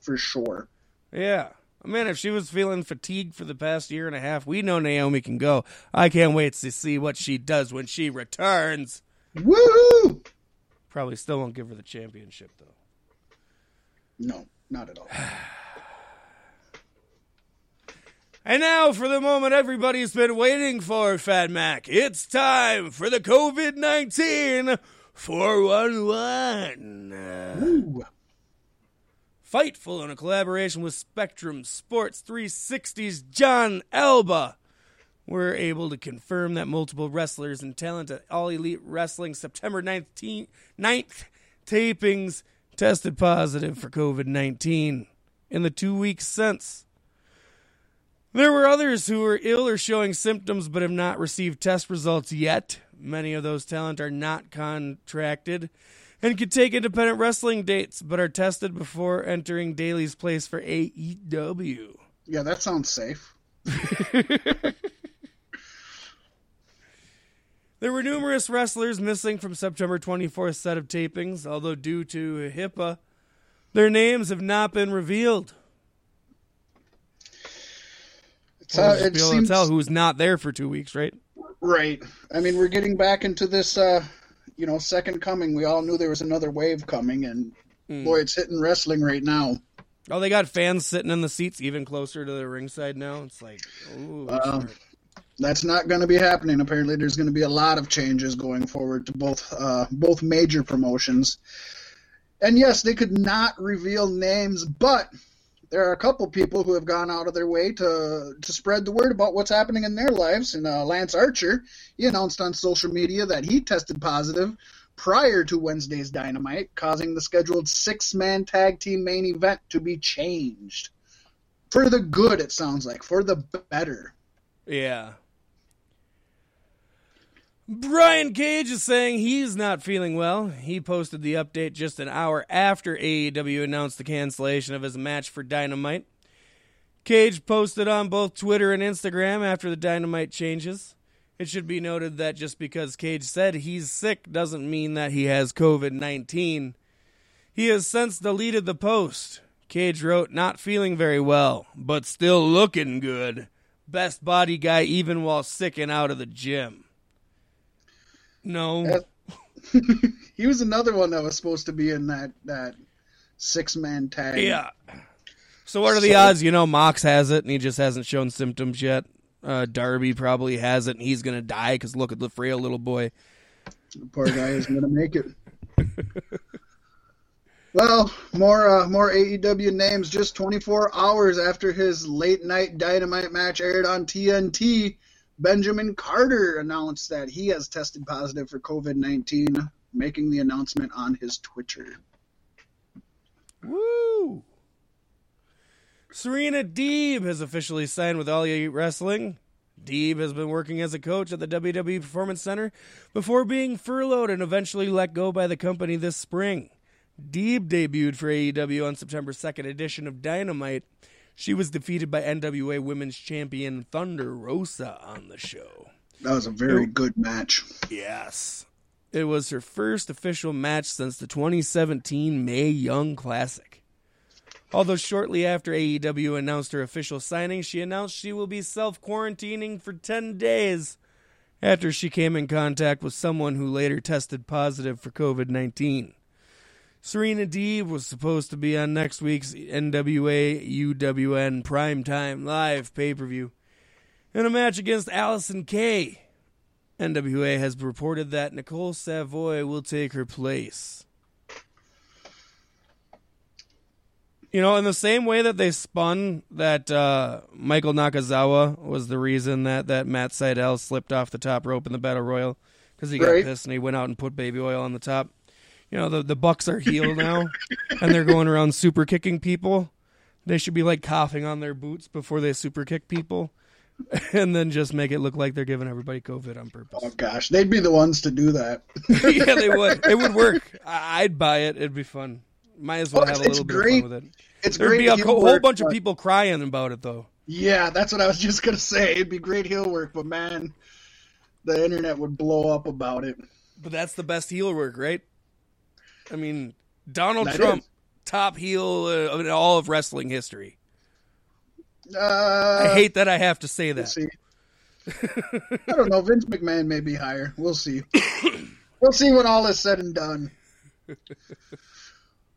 S2: For sure.
S1: Yeah. Man, if she was feeling fatigued for the past year and a half, we know Naomi can go. I can't wait to see what she does when she returns.
S2: Woohoo!
S1: Probably still won't give her the championship, though.
S2: No, not at all. [SIGHS]
S1: And now for the moment everybody's been waiting for, Fat Mac. It's time for the COVID 19 411. Fightful in a collaboration with Spectrum Sports 360's Jon Alba were able to confirm that multiple wrestlers and talent at All Elite Wrestling September 19th, 9th tapings tested positive for COVID 19 in the two weeks since. There were others who were ill or showing symptoms but have not received test results yet. Many of those talent are not contracted and could take independent wrestling dates but are tested before entering Daily's place for AEW.
S2: Yeah, that sounds safe. [LAUGHS]
S1: There were numerous wrestlers missing from September 24th set of tapings, although due to HIPAA, their names have not been revealed.
S2: It's,
S1: We'll
S2: uh, it
S1: be able
S2: seems
S1: to tell who's not there for two weeks, right?
S2: right. I mean, we're getting back into this, uh, you know, second coming. We all knew there was another wave coming, and
S1: Hmm.
S2: boy, it's hitting wrestling right now.
S1: Oh, they got fans sitting in the seats even closer to the ringside now. It's like, ooh, smart.
S2: That's not going to be happening. Apparently, there's going to be a lot of changes going forward to both uh, both major promotions. And yes, they could not reveal names, but there are a couple people who have gone out of their way to to spread the word about what's happening in their lives. And uh, Lance Archer, he announced on social media that he tested positive prior to Wednesday's Dynamite, causing the scheduled six man tag team main event to be changed for the good. It sounds like for the better.
S1: Yeah. Brian Cage is saying he's not feeling well. He posted the update just an hour after AEW announced the cancellation of his match for Dynamite. Cage posted on both Twitter and Instagram after the Dynamite changes. It should be noted that just because Cage said he's sick doesn't mean that he has COVID 19. He has since deleted the post. Cage wrote, Not feeling very well, but still looking good. Best body guy even while sick and out of the gym. No. [LAUGHS]
S2: He was another one that was supposed to be in that that six man tag.
S1: Yeah. So what are the
S2: So-
S1: odds? You know, Mox has it and he just hasn't shown symptoms yet. Uh, Darby probably has it and he's gonna die because look at the frail little boy.
S2: The poor guy isn't gonna make it. [LAUGHS] well, more uh, more AEW names. Just 24 hours after his late night Dynamite match aired on TNT, Benjamin Carter announced that he has tested positive for COVID 19, making the announcement on his Twitter.
S1: Woo! Serena Deeb has officially signed with All Elite Wrestling. Deeb has been working as a coach at the WWE Performance Center before being furloughed and eventually let go by the company this spring. Deeb debuted for AEW on September 2nd edition of Dynamite. She was defeated by NWA Women's Champion Thunder Rosa on the show.
S2: That was a very good match.
S1: Yes. It was her first official match since the 2017 May Young Classic. Although shortly after AEW announced her official signing, she announced she will be self quarantining for 10 days after she came in contact with someone who later tested positive for COVID 19. Serena Deeb was supposed to be on next week's NWA UWN Primetime Live pay per view in a match against Allysin Kay. NWA has reported that Nicole Savoy will take her place. You know, in the same way that they spun that uh, Michael Nakazawa was the reason that, that Matt Sydal slipped off the top rope in the Battle Royal because he got
S2: Right.
S1: pissed and he went out and put baby oil on the top. You know, the, the Bucks are heel now and they're going around super kicking people. They should be like coughing on their boots before they super kick people [LAUGHS] and then just make it look like they're giving everybody COVID on purpose.
S2: Oh gosh, they'd be the ones to do that. [LAUGHS]
S1: yeah, they would. It would work. I'd buy it. It'd be fun. Might as well
S2: Oh,
S1: have a little bit
S2: great.
S1: of fun with it.
S2: It's great.
S1: There'd be a whole
S2: work,
S1: bunch of people crying about it, though.
S2: Yeah, that's what I was [LAUGHS] just gonna say. It'd be great heel work, but man, the internet would blow up about it.
S1: But that's the best heel work, right? I mean, Donald
S2: That
S1: Trump,
S2: is.
S1: top heel uh, in all of wrestling history.
S2: Uh,
S1: I hate that I have to say
S2: We'll
S1: that.
S2: see. [LAUGHS] I don't know. Vince McMahon may be higher. We'll see. we'll see when all is said and done. [LAUGHS]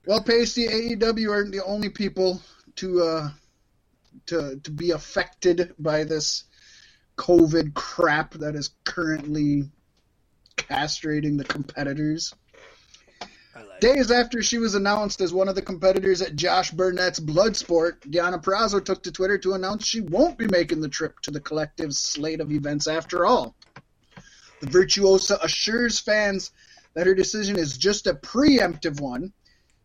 S2: Well, Pasty, AEW aren't the only people to uh, to to be affected by this COVID crap that is currently castrating the competitors.
S1: I like
S2: Days after she was announced as one of the competitors at Josh Barnett's Bloodsport, Deonna Purrazzo took to Twitter to announce she won't be making the trip to the collective's slate of events after all. The virtuosa assures fans that her decision is just a preemptive one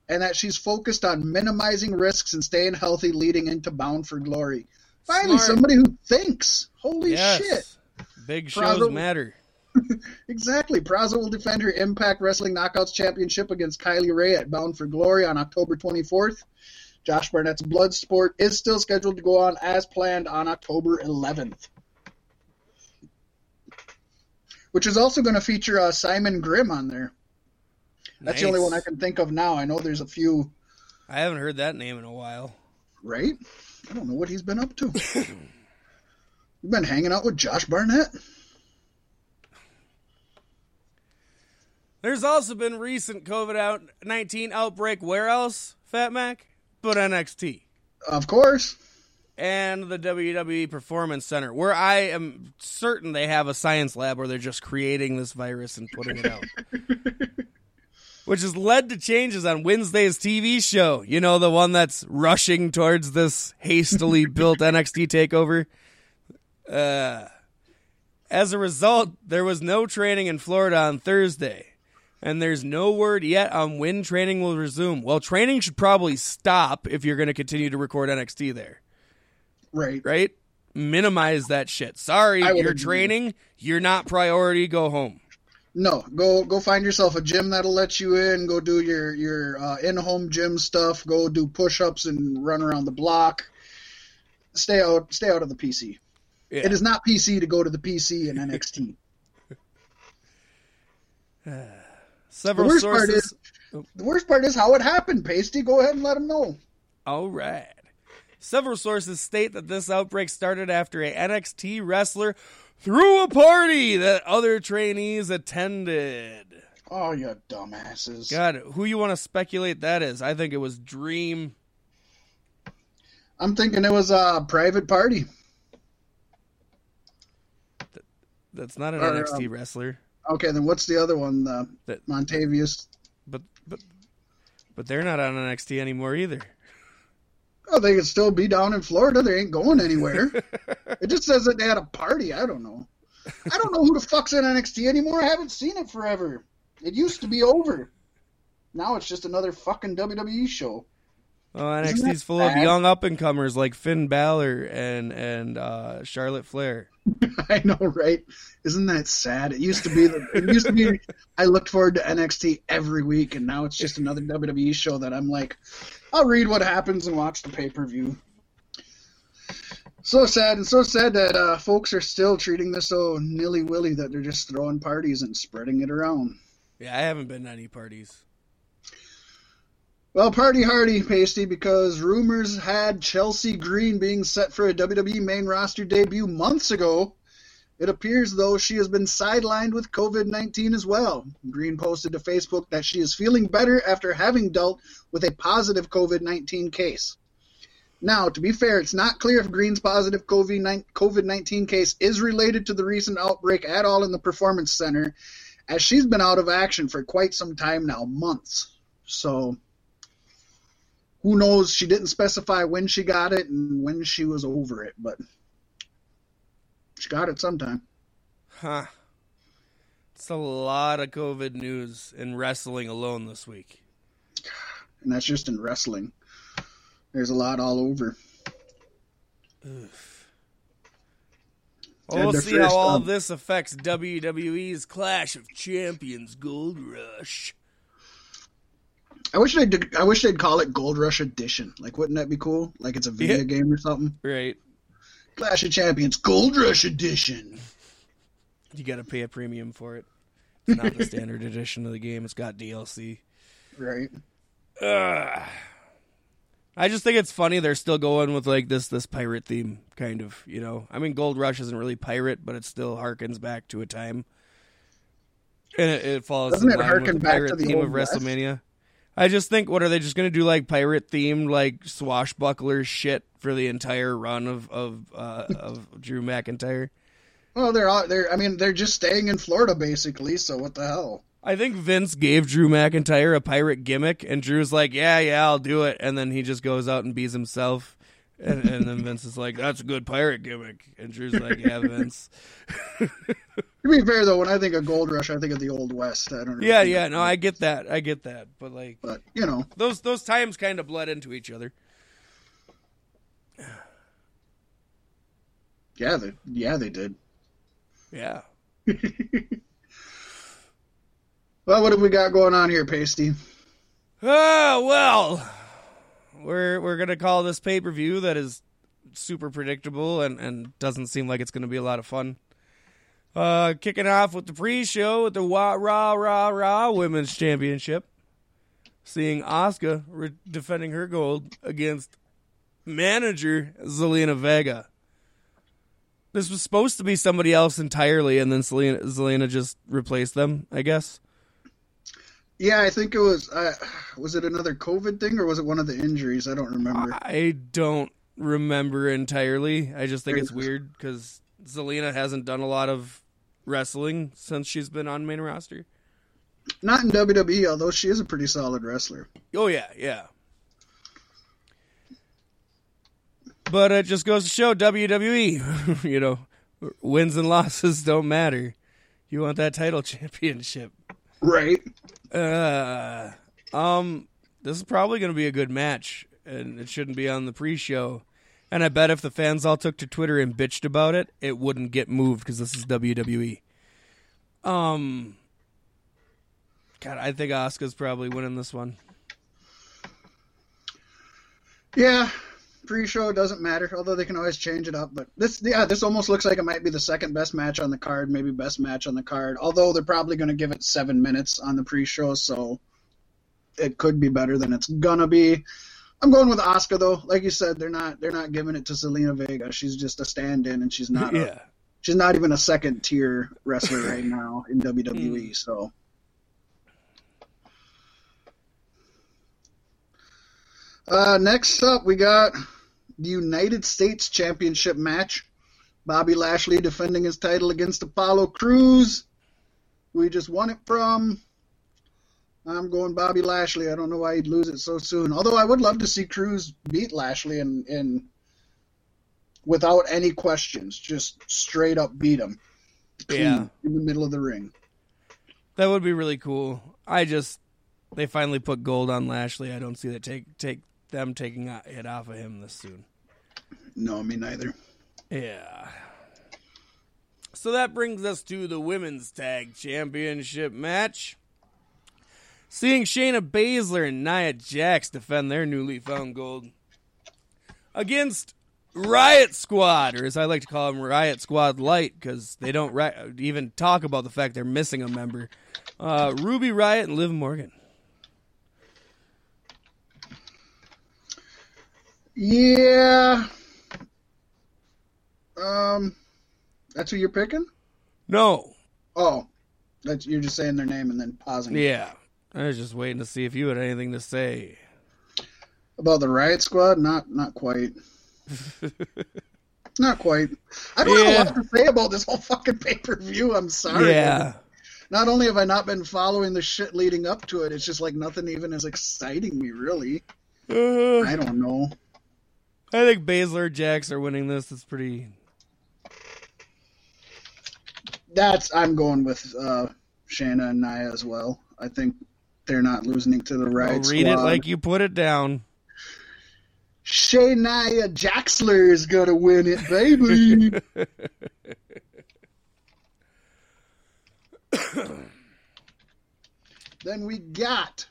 S2: and that she's focused on minimizing risks and staying healthy leading into Bound for Glory. Finally,
S1: Smart.
S2: somebody who thinks. Holy
S1: yes.
S2: shit.
S1: Big shows
S2: Purrazzo-
S1: matter.
S2: Exactly. Praza will defend her Impact Wrestling Knockouts Championship against Kylie Rae at Bound for Glory on October 24th. Josh Barnett's Bloodsport is still scheduled to go on as planned on October 11th. Which is also going to feature uh, Simon Grimm on there. That's the only one I can think of now. I know there's a few,
S1: I haven't heard that name in a while.
S2: right? I don't know what he's been up to. [LAUGHS] You've been hanging out with Josh Barnett?
S1: There's also been recent COVID 19 outbreak where else, Fat Mac? But NXT.
S2: Of course.
S1: and the WWE Performance Center, where I am certain they have a science lab where they're just creating this virus and putting it out. [LAUGHS] Which has led to changes on Wednesday's TV show. You know, the one that's rushing towards this hastily [LAUGHS] built NXT takeover. Uh, as a result, there was no training in Florida on Thursday. And there's no word yet on when training will resume. Well, training should probably stop if you're going to continue to record NXT there
S2: Right.
S1: right? Minimize that shit. Sorry, you're
S2: agree.
S1: training. You're not priority. Go home.
S2: No, go go find yourself a gym that'll let you in. Go do your your uh, in-home gym stuff. Go do push-ups and run around the block. Stay out stay out of the PC.
S1: Yeah.
S2: It is not PC to go to the PC in NXT. [SIGHS] [SIGHS] [SIGHS]
S1: Several
S2: The worst part
S1: sources.
S2: the worst part is how it happened. Pasty, go ahead and let them know.
S1: All right. Several sources state that this outbreak started after a NXT wrestler threw a party that other trainees attended.
S2: Oh, you dumbasses!
S1: God, who you want to speculate that is? I think it was Dream.
S2: I'm thinking it was a private party.
S1: That's not an
S2: Or,
S1: NXT
S2: um,
S1: wrestler,
S2: Okay, then what's the other one? The
S1: That-
S2: Montavious.
S1: but but but they're not on NXT anymore either.
S2: Oh, they could still be down in Florida. They ain't going anywhere. [LAUGHS] it just says that they had a party. I don't know. I don't know who the fuck's in NXT anymore. I haven't seen it forever. It used to be over. Now it's just another fucking WWE show.
S1: Oh,
S2: Isn't
S1: NXT's
S2: that
S1: full of young up and comers like Finn Balor and and uh, Charlotte Flair. [LAUGHS]
S2: I know, right? Isn't that sad? It used to be the. It used to be. [LAUGHS] I looked forward to NXT every week, and now it's just another WWE show that I'm like, I'll read what happens and watch the pay per view. So sad, and so sad that uh, folks are still treating this so nilly willy that they're just throwing parties and spreading it around.
S1: Yeah, I haven't been to any parties.
S2: Well, party hardy, Pasty, because rumors had Chelsea Green being set for a WWE main roster debut months ago. It appears, though, she has been sidelined with COVID 19 as well. Green posted to Facebook that she is feeling better after having dealt with a positive COVID 19 case. Now, to be fair, it's not clear if Green's positive COVID 19 case is related to the recent outbreak at all in the Performance Center, as she's been out of action for quite some time now months. So, who knows? She didn't specify when she got it and when she was over it, but she got it sometime.
S1: Huh. It's a lot of COVID news in wrestling alone this week.
S2: And that's just in wrestling. There's a lot all over.
S1: Well, we'll see how
S2: first,
S1: all
S2: um,
S1: this affects WWE's Clash of Champions Gold Rush.
S2: I wish they'd I wish they'd call it Gold Rush Edition. Like, wouldn't that be cool? Like it's a video
S1: Yeah.
S2: game or something.
S1: Right.
S2: Clash of Champions Gold Rush Edition.
S1: You got to pay a premium for it. It's not the standard [LAUGHS] edition of the game. It's got DLC.
S2: Right.
S1: Ugh. I just think it's funny they're still going with like this this pirate theme kind of, you know. I mean Gold Rush isn't really pirate, but it still harkens back to a time. And it, it follows
S2: Doesn't
S1: in
S2: it
S1: line
S2: harken
S1: with the
S2: back to the
S1: theme of
S2: West?
S1: WrestleMania. I just think what are they just going to do like pirate themed like swashbuckler shit for the entire run of of uh, of [LAUGHS] Drew McIntyre?
S2: Well, they're all they're. I mean, they're just staying in Florida basically. So what the hell?
S1: I think Vince gave Drew McIntyre a pirate gimmick, and Drew's like, "Yeah, yeah, I'll do it," and then he just goes out and bees himself, and, and then Vince is like, "That's a good pirate gimmick," and Drew's like, "Yeah, [LAUGHS] Vince."
S2: To be fair though, when I think of Gold Rush, I think of the Old West. I don't. Really
S1: yeah, yeah, no, I get that, I get that, but like
S2: But you know,
S1: those those times kind of bled into each other.
S2: yeah, they, yeah, they did.
S1: Yeah. [LAUGHS]
S2: Well, what have we got going on here, Pasty?
S1: Oh well, we're we're gonna call this pay per view that is super predictable and and doesn't seem like it's gonna be a lot of fun. Uh, kicking off with the pre-show with the Wah Rah Rah Rah Women's Championship, seeing Asuka re- defending her gold against manager Zelina Vega. This was supposed to be somebody else entirely, and then Zelina, Zelina just replaced them, I guess.
S2: Yeah, I think it was. Uh, was it another COVID thing or was it one of the injuries? I don't remember.
S1: I don't remember entirely. I just think it's weird because Zelina hasn't done a lot of wrestling since she's been on main roster.
S2: Not in WWE, although she is a pretty solid wrestler.
S1: Oh yeah, yeah. But it just goes to show WWE, [LAUGHS] you know, wins and losses don't matter. You want that title [LAUGHS] championship.
S2: Right.
S1: Uh, um, this is probably going to be a good match, and it shouldn't be on the pre-show. And I bet if the fans all took to Twitter and bitched about it, it wouldn't get moved because this is WWE. Um, God, I think Asuka's probably winning this one.
S2: Yeah. Pre-show doesn't matter, although they can always change it up. But this, yeah, this almost looks like it might be the second best match on the card, maybe best match on the card. Although they're probably going to give it seven minutes on the pre-show, so it could be better than it's gonna be. I'm going with Asuka though. Like you said, they're not they're not giving it to Zelina Vega. She's just a stand-in, and she's not. A,
S1: yeah,
S2: she's not even a second tier wrestler right now in WWE. Hmm. So. Uh, next up, we got the United States Championship match. Bobby Lashley defending his title against Apollo Crews. We just won it from. I'm going Bobby Lashley. I don't know why he'd lose it so soon. Although I would love to see Crews beat Lashley and, and without any questions, just straight up beat him.
S1: Yeah.
S2: in the middle of the ring.
S1: that would be really cool. I just they finally put gold on Lashley. I don't see that take take them taking it off of him this soon.
S2: No, me neither.
S1: Yeah. So that brings us to the women's tag championship match. Seeing Shayna Baszler and Nia Jax defend their newly found gold against Riot Squad, or as I like to call them, Riot Squad Light, because they don't ri- even talk about the fact they're missing a member. Uh, Ruby Riot and Liv Morgan.
S2: Yeah. Um, that's who you're picking.
S1: No.
S2: Oh, that's you're just saying their name and then pausing.
S1: Yeah. I was just waiting to see if you had anything to say.
S2: About the Riot Squad, not not quite. not quite. I don't
S1: Yeah.
S2: have a lot to say about this whole fucking pay per view. I'm sorry.
S1: Yeah.
S2: Not only have I not been following the shit leading up to it, it's just like nothing even is exciting me really.
S1: Uh,
S2: I don't know.
S1: I think Baszler Jax are winning this. It's pretty.
S2: That's I'm going with uh, Shayna and Nia as well. I think they're not losing to the
S1: I'll
S2: Riot
S1: read it like you put it down.
S2: Shay Nia Jaxler is gonna win it, baby. [LAUGHS] then we got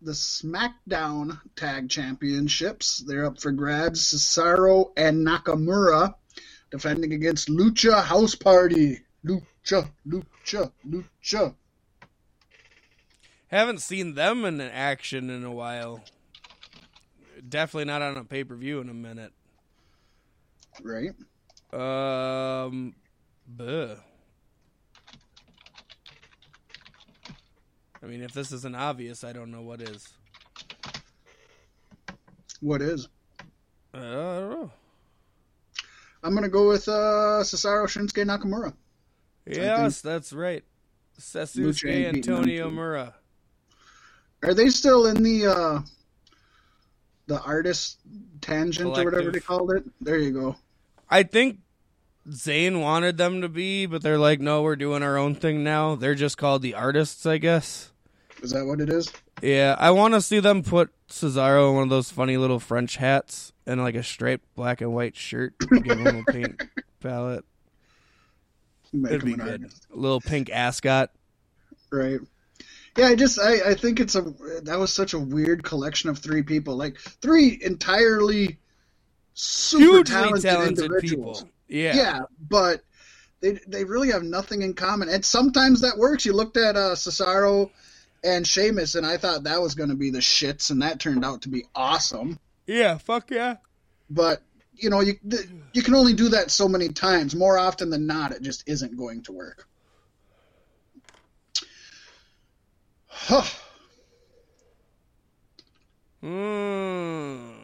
S2: the SmackDown Tag Championships. They're up for grabs. Cesaro and Nakamura defending against Lucha House Party. Lucha, Lucha, Lucha.
S1: Haven't seen them in action in a while. Definitely not on a pay per view in a minute.
S2: Right?
S1: Um, buh. I mean, if this isn't obvious, I don't know what is.
S2: What is?
S1: Uh, I don't know.
S2: I'm gonna go with uh, Cesaro Shinsuke Nakamura.
S1: Yes, that's right. Sasuke
S2: Lucha ain't beating them
S1: Antonio. Mura.
S2: Are they still in the uh the artist tangent or whatever they called it? There you go.
S1: I think Zayn wanted them to be, but they're like, no, we're doing our own thing now. They're just called the artists, I guess.
S2: Is that what it is?
S1: Yeah, I want to see them put Cesaro in one of those funny little French hats and like a striped black and white shirt. Give him a [LAUGHS] paint palette.
S2: Make
S1: It'd be
S2: an
S1: good.
S2: artist.
S1: A little pink ascot.
S2: Right. Yeah, I just I, I think it's a that was such a weird collection of three people. Like three entirely super
S1: Hugely
S2: talented,
S1: talented,
S2: individuals.
S1: people. Yeah.
S2: Yeah. but they they really have nothing in common. And sometimes that works. You looked at uh Cesaro and Sheamus and I thought that was gonna be the shits and that turned out to be awesome.
S1: Yeah, fuck yeah.
S2: But you know, you th- you can only do that so many times. More often than not, it just isn't going to work. Huh. [SIGHS]
S1: Hmm.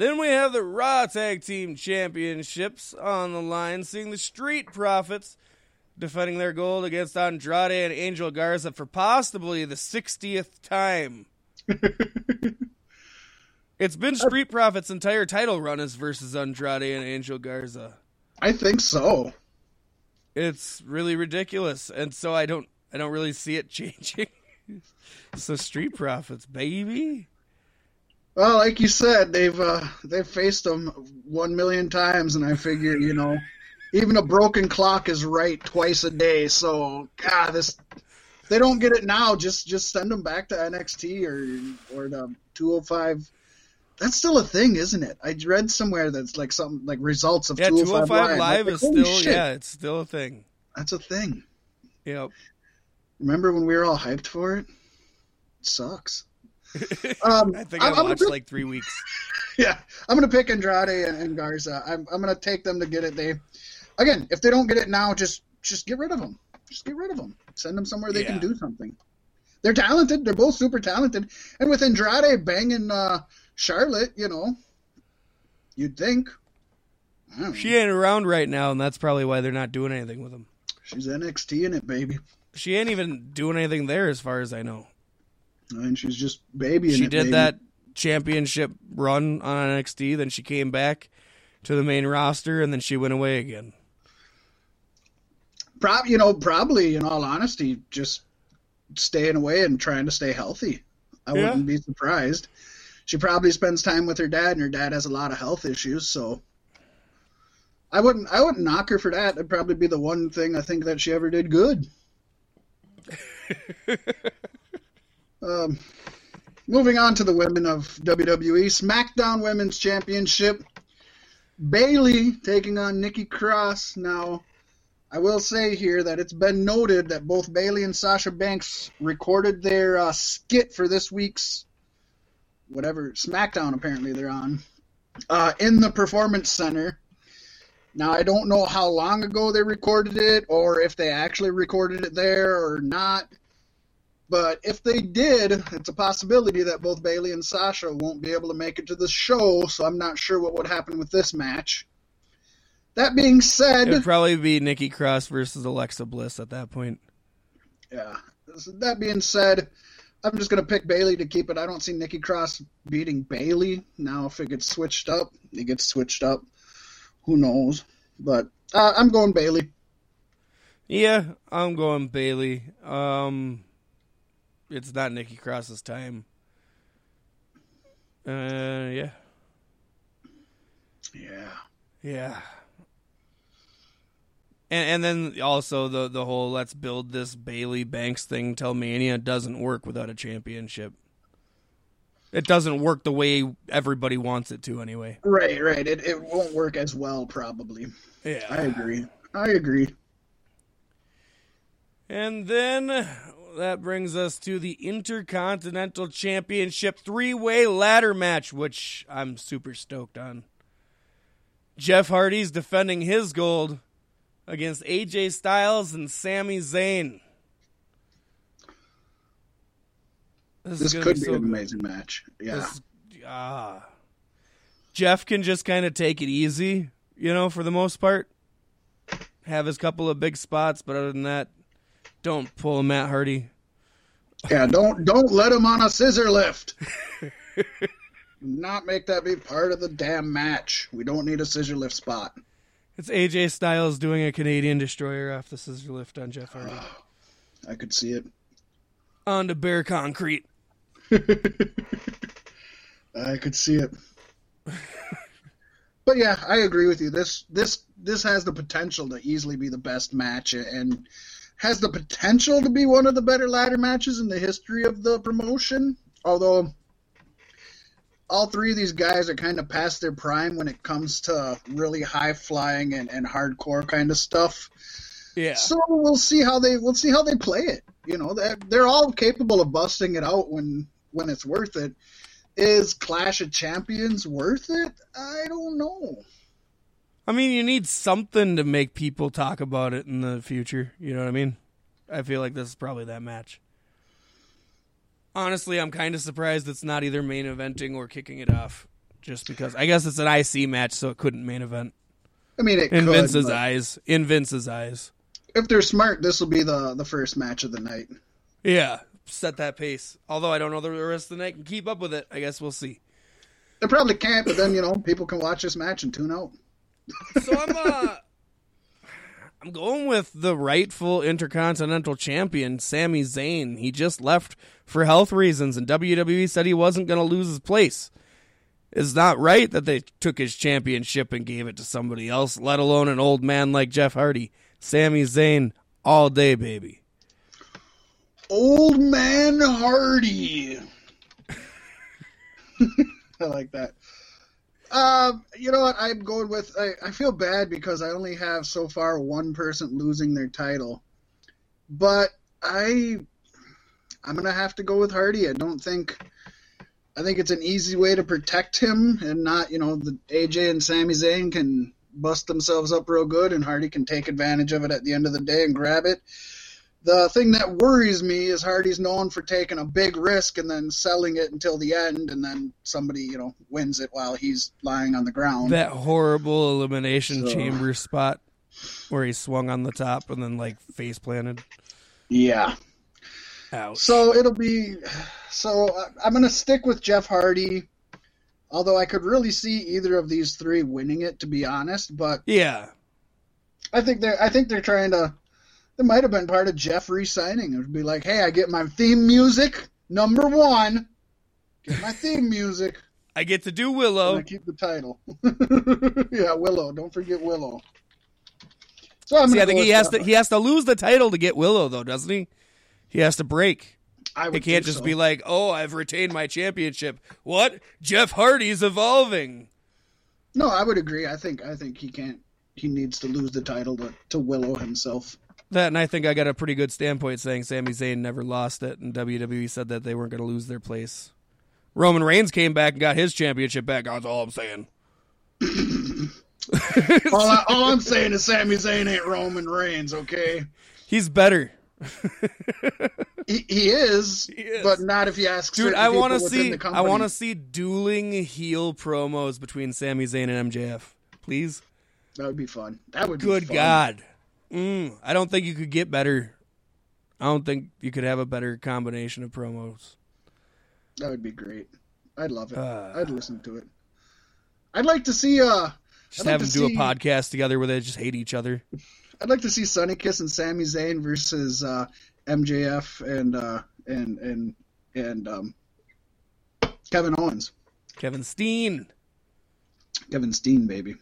S1: Then we have the Raw Tag Team Championships on the line, seeing the Street Profits defending their gold against Andrade and Angel Garza for possibly the 60th time. [LAUGHS] it's been Street Profits' entire title run is versus Andrade and Angel Garza.
S2: I think so.
S1: It's really ridiculous, and so I don't I don't really see it [LAUGHS] changing. so Street Profits, baby.
S2: Well, like you said, they've uh, they've faced them one million times, and I figure you know, even a broken clock is right twice a day. So, God, this they don't get it now. Just just send them back to NXT or or the 205. That's still a thing, isn't it? I read somewhere that's like something like results of
S1: Yeah,
S2: 205,
S1: 205 Live
S2: Like,
S1: is still
S2: shit,
S1: yeah, it's still a thing.
S2: that's a thing.
S1: Yep.
S2: Remember when we were all hyped for it? It sucks. Um,
S1: I think I
S2: I'm
S1: watched like three weeks. [LAUGHS]
S2: Yeah, I'm gonna pick Andrade and, and Garza. I'm I'm gonna take them to get it. They, again, if they don't get it now, just just get rid of them. Just get rid of them. Send them somewhere they can do something. They're talented. They're both super talented. And with Andrade banging uh, Charlotte, you know, you'd think. I.
S1: She ain't around right now, and that's probably why they're not doing anything with him.
S2: She's NXT in it, baby.
S1: She ain't even doing anything there, as far as I know.
S2: And she's just babying.
S1: She
S2: it.
S1: did
S2: baby.
S1: that championship run on NXT, then she came back to the main roster, and then she went away again.
S2: Prob, you know, probably in all honesty, just staying away and trying to stay healthy. I
S1: Yeah.
S2: wouldn't be surprised. She probably spends time with her dad, and her dad has a lot of health issues, so I wouldn't I wouldn't knock her for that. It'd probably be the one thing I think that she ever did good. [LAUGHS] um, moving on to the women of WWE SmackDown Women's Championship. Bayley taking on Nikki Cross. Now, I will say here that it's been noted that both Bayley and Sasha Banks recorded their uh, skit for this week's whatever SmackDown apparently they're on uh, in the Performance Center. Now I don't know how long ago they recorded it or if they actually recorded it there or not. But if they did, it's a possibility that both Bayley and Sasha won't be able to make it to the show, so I'm not sure what would happen with this match. That being said,
S1: It'd probably be Nikki Cross versus Alexa Bliss at that point.
S2: Yeah. That being said, I'm just gonna pick Bayley to keep it. I don't see Nikki Cross beating Bayley. Now, if it gets switched up, it gets switched up. Who knows? But uh, I'm going Bayley.
S1: Yeah, I'm going Bayley. Um, it's not Nikki Cross's time. Uh, yeah,
S2: Yeah.
S1: yeah. And and then also the the whole let's build this Bayley Banks thing till Mania doesn't work without a championship. It doesn't work the way everybody wants it to anyway.
S2: Right, right. It it won't work as well, probably.
S1: Yeah.
S2: I agree. I agree.
S1: And then that brings us to the Intercontinental Championship three way ladder match, which I'm super stoked on. Jeff Hardy's defending his gold against AJ Styles and Sami Zayn.
S2: This
S1: is gonna
S2: could
S1: be
S2: be
S1: so
S2: an
S1: good.
S2: amazing match. Yeah.
S1: This- ah. Jeff can just kind of take it easy, you know, for the most part. Have his couple of big spots, but other than that, Don't pull a Matt Hardy.
S2: Yeah, don't don't let him on a scissor lift. [LAUGHS] Not make that be part of the damn match. We don't need a scissor lift spot.
S1: It's AJ Styles doing a Canadian destroyer off the scissor lift on Jeff Hardy. [SIGHS]
S2: I could see it.
S1: On to bare concrete. [LAUGHS]
S2: I could see it. but yeah, I agree with you. This this this has the potential to easily be the best match and has the potential to be one of the better ladder matches in the history of the promotion. Although all three of these guys are kind of past their prime when it comes to really high flying and, and hardcore kind of stuff.
S1: Yeah.
S2: So we'll see how they we'll see how they play it. You know, they're, they're all capable of busting it out when when it's worth it. Is Clash of Champions worth it? I don't know.
S1: I mean, you need something to make people talk about it in the future. You know what I mean? I feel like this is probably that match. Honestly, I'm kind of surprised it's not either main eventing or kicking it off. Just because I guess it's an IC match, so it couldn't main event.
S2: I mean, it
S1: In
S2: could,
S1: Vince's eyes. In Vince's eyes.
S2: if they're smart, this will be the the first match of the night.
S1: Yeah. Set that pace. Although I don't know the rest of the night can keep up with it. I guess we'll see.
S2: They probably can't, but then you know people can watch this match and tune out.
S1: So I'm uh I'm going with the rightful intercontinental champion, Sami Zayn. He just left for health reasons and WWE said he wasn't going to lose his place. It's not right that they took his championship and gave it to somebody else, let alone an old man like Jeff Hardy. Sami Zayn all day, baby.
S2: Old Man Hardy. [LAUGHS] I like that. Um, you know what? I'm going with. I, I feel bad because I only have so far one person losing their title, but I, I'm gonna have to go with Hardy. I don't think. I think it's an easy way to protect him and not, you know, the AJ and Sami Zayn can bust themselves up real good and Hardy can take advantage of it at the end of the day and grab it. The thing that worries me is Hardy's known for taking a big risk and then selling it until the end, and then somebody, you know, wins it while he's lying on the ground.
S1: That horrible elimination
S2: So-
S1: chamber spot where he swung on the top and then like face planted.
S2: yeah.
S1: Ouch.
S2: So it'll be. So I- I'm going to stick with Jeff Hardy, although I could really see either of these three winning it, to be honest. But
S1: yeah.
S2: I think they're. I think they're trying to. It might have been part of Jeff re-signing. It would be like, hey, I get my theme music number one. Get my theme music. [LAUGHS]
S1: I get to do
S2: And
S1: Willow.
S2: I keep the title. [LAUGHS] yeah, Willow. Don't forget Willow. So I'm
S1: See, I think he has to he has to lose the title to get Willow though, doesn't he? He has to break.
S2: I
S1: It can't just
S2: so.
S1: be like, "Oh, I've retained my championship." What? Jeff Hardy's evolving.
S2: No, I would agree. I think I think he can't. He needs to lose the title to, to Willow himself.
S1: That and I think I got a pretty good standpoint saying Sami Zayn never lost it, and WWE said that they weren't going to lose their place. Roman Reigns came back and got his championship back. That's all I'm saying. [LAUGHS]
S2: all, I, all I'm saying is Sami Zayn ain't Roman Reigns, okay?
S1: He's better, [LAUGHS]
S2: He, he is,
S1: He is.
S2: but not if you ask.
S1: dude. I want to see. I want to see dueling heel promos between Sami Zayn and MJF. Please.
S2: That would be fun. That would.
S1: Good
S2: be fun.
S1: God. Mm, I don't think you could get better. I don't think you could have a better combination of promos.
S2: That would be great. I'd love it.
S1: Uh.
S2: I'd listen to it. I'd like to see. Uh,
S1: Just
S2: I'd like
S1: have them
S2: to
S1: do
S2: see-
S1: a podcast together where they just hate each other.
S2: I'd like to see Sonny Kiss and Sami Zayn versus uh, MJF and uh, and and and um, Kevin Owens,
S1: Kevin Steen.
S2: Kevin Steen, baby.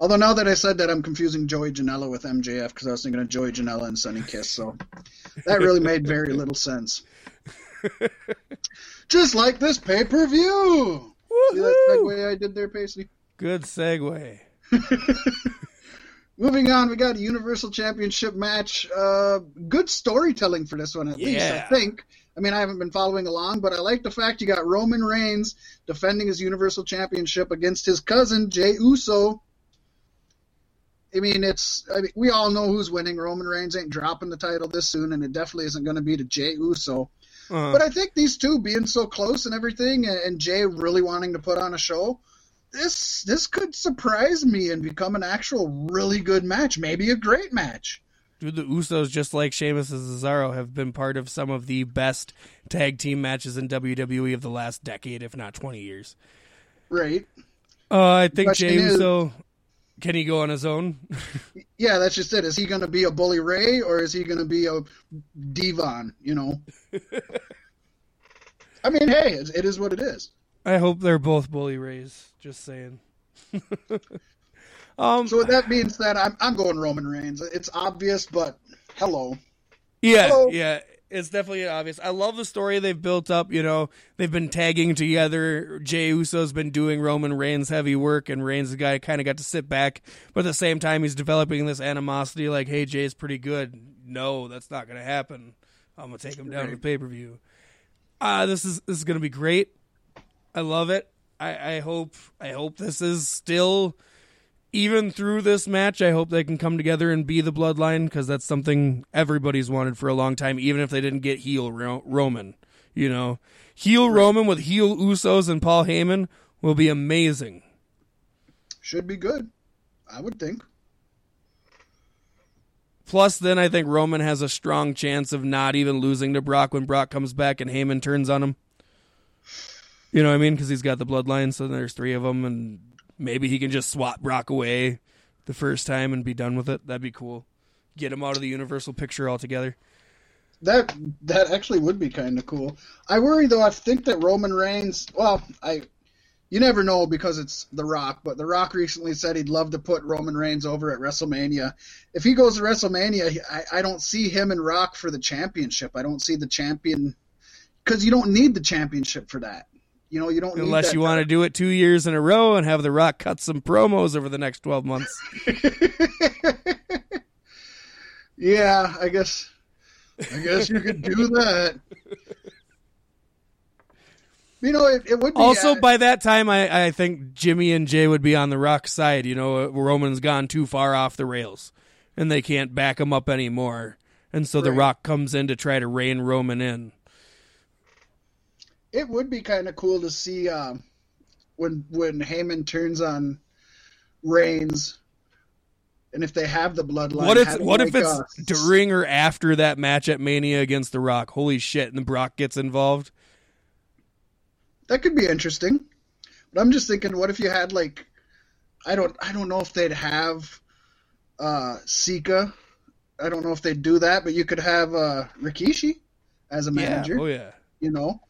S2: Although now that I said that, I'm confusing Joey Janela with MJF because I was thinking of Joey Janela and Sonny Kiss, so that really made very little sense. [LAUGHS] Just like this pay per view. See that segue I did there, Pacey?
S1: Good segue. [LAUGHS]
S2: Moving on, we got a Universal Championship match. Uh, good storytelling for this one, at least, I think. I mean, I haven't been following along, but I like the fact you got Roman Reigns defending his Universal Championship against his cousin, Jey Uso. I mean, it's I mean, we all know who's winning. Roman Reigns ain't dropping the title this soon, and it definitely isn't going to be to Jey Uso.
S1: Uh,
S2: But I think these two being so close and everything, and, and Jey really wanting to put on a show, this this could surprise me and become an actual really good match, maybe a great match.
S1: Dude, the Usos, just like Sheamus and Cesaro, have been part of some of the best tag team matches in WWE of the last decade, if not 20 years.
S2: Right.
S1: Uh, I think
S2: is-
S1: Uso, can he go on his own? [LAUGHS]
S2: Yeah, that's just it. Is he going to be a Bully Ray or is he going to be a D-Von? You know. [LAUGHS] I mean, hey, it, it is what it is.
S1: I hope they're both bully rays. Just saying. [LAUGHS] um,
S2: So with that being said, I'm I'm going Roman Reigns. It's obvious, but hello.
S1: Yeah,
S2: Hello.
S1: yeah, it's definitely obvious. I love the story they've built up. You know, they've been tagging together. Jey Uso's been doing Roman Reigns' heavy work, and Reigns, the guy, kind of got to sit back. But at the same time, he's developing this animosity. Like, hey, Jey's pretty good. No, that's not going to happen. I'm gonna take him down to the pay per view. Ah, this is this is gonna be great. I love it. I, I hope I hope this is still even through this match, I hope they can come together and be the bloodline because that's something everybody's wanted for a long time, even if they didn't get heel Ro- Roman. You know, heel Roman with heel Usos and Paul Heyman will be amazing.
S2: Should be good. I would think.
S1: Plus, then I think Roman has a strong chance of not even losing to Brock when Brock comes back and Heyman turns on him. You know what I mean? Because he's got the bloodline, so there's three of them, and maybe he can just swap Brock away the first time and be done with it. That'd be cool. Get him out of the Universal picture altogether.
S2: That that actually would be kind of cool. I worry though. I think that Roman Reigns. Well, I you never know because it's The Rock, but The Rock recently said he'd love to put Roman Reigns over at WrestleMania. If he goes to WrestleMania, I, I don't see him and Rock for the championship. I don't see the champion because you don't need the championship for that. You know, you don't
S1: Unless you want to do it two years in a row and have The Rock cut some promos over the next 12 months. [LAUGHS]
S2: yeah, I guess. I guess you could do that. You know, it, it would be
S1: Also,
S2: uh,
S1: by that time, I, I think Jimmy and Jey would be on The Rock's side. You know, uh, Roman's gone too far off the rails, and they can't back him up anymore. And so The Rock comes in to try to rein Roman in.
S2: It would be kind of cool to see um, when when Heyman turns on Reigns, and if they have the bloodline.
S1: What if what if it's
S2: a-
S1: during or after that match at Mania against The Rock? Holy shit! And the Brock gets involved.
S2: that could be interesting. But I'm just thinking, what if you had like, I don't I don't know if they'd have uh, Sika. I don't know if they'd do that, but you could have uh, Rikishi as a manager.
S1: Yeah. Oh yeah.
S2: You know,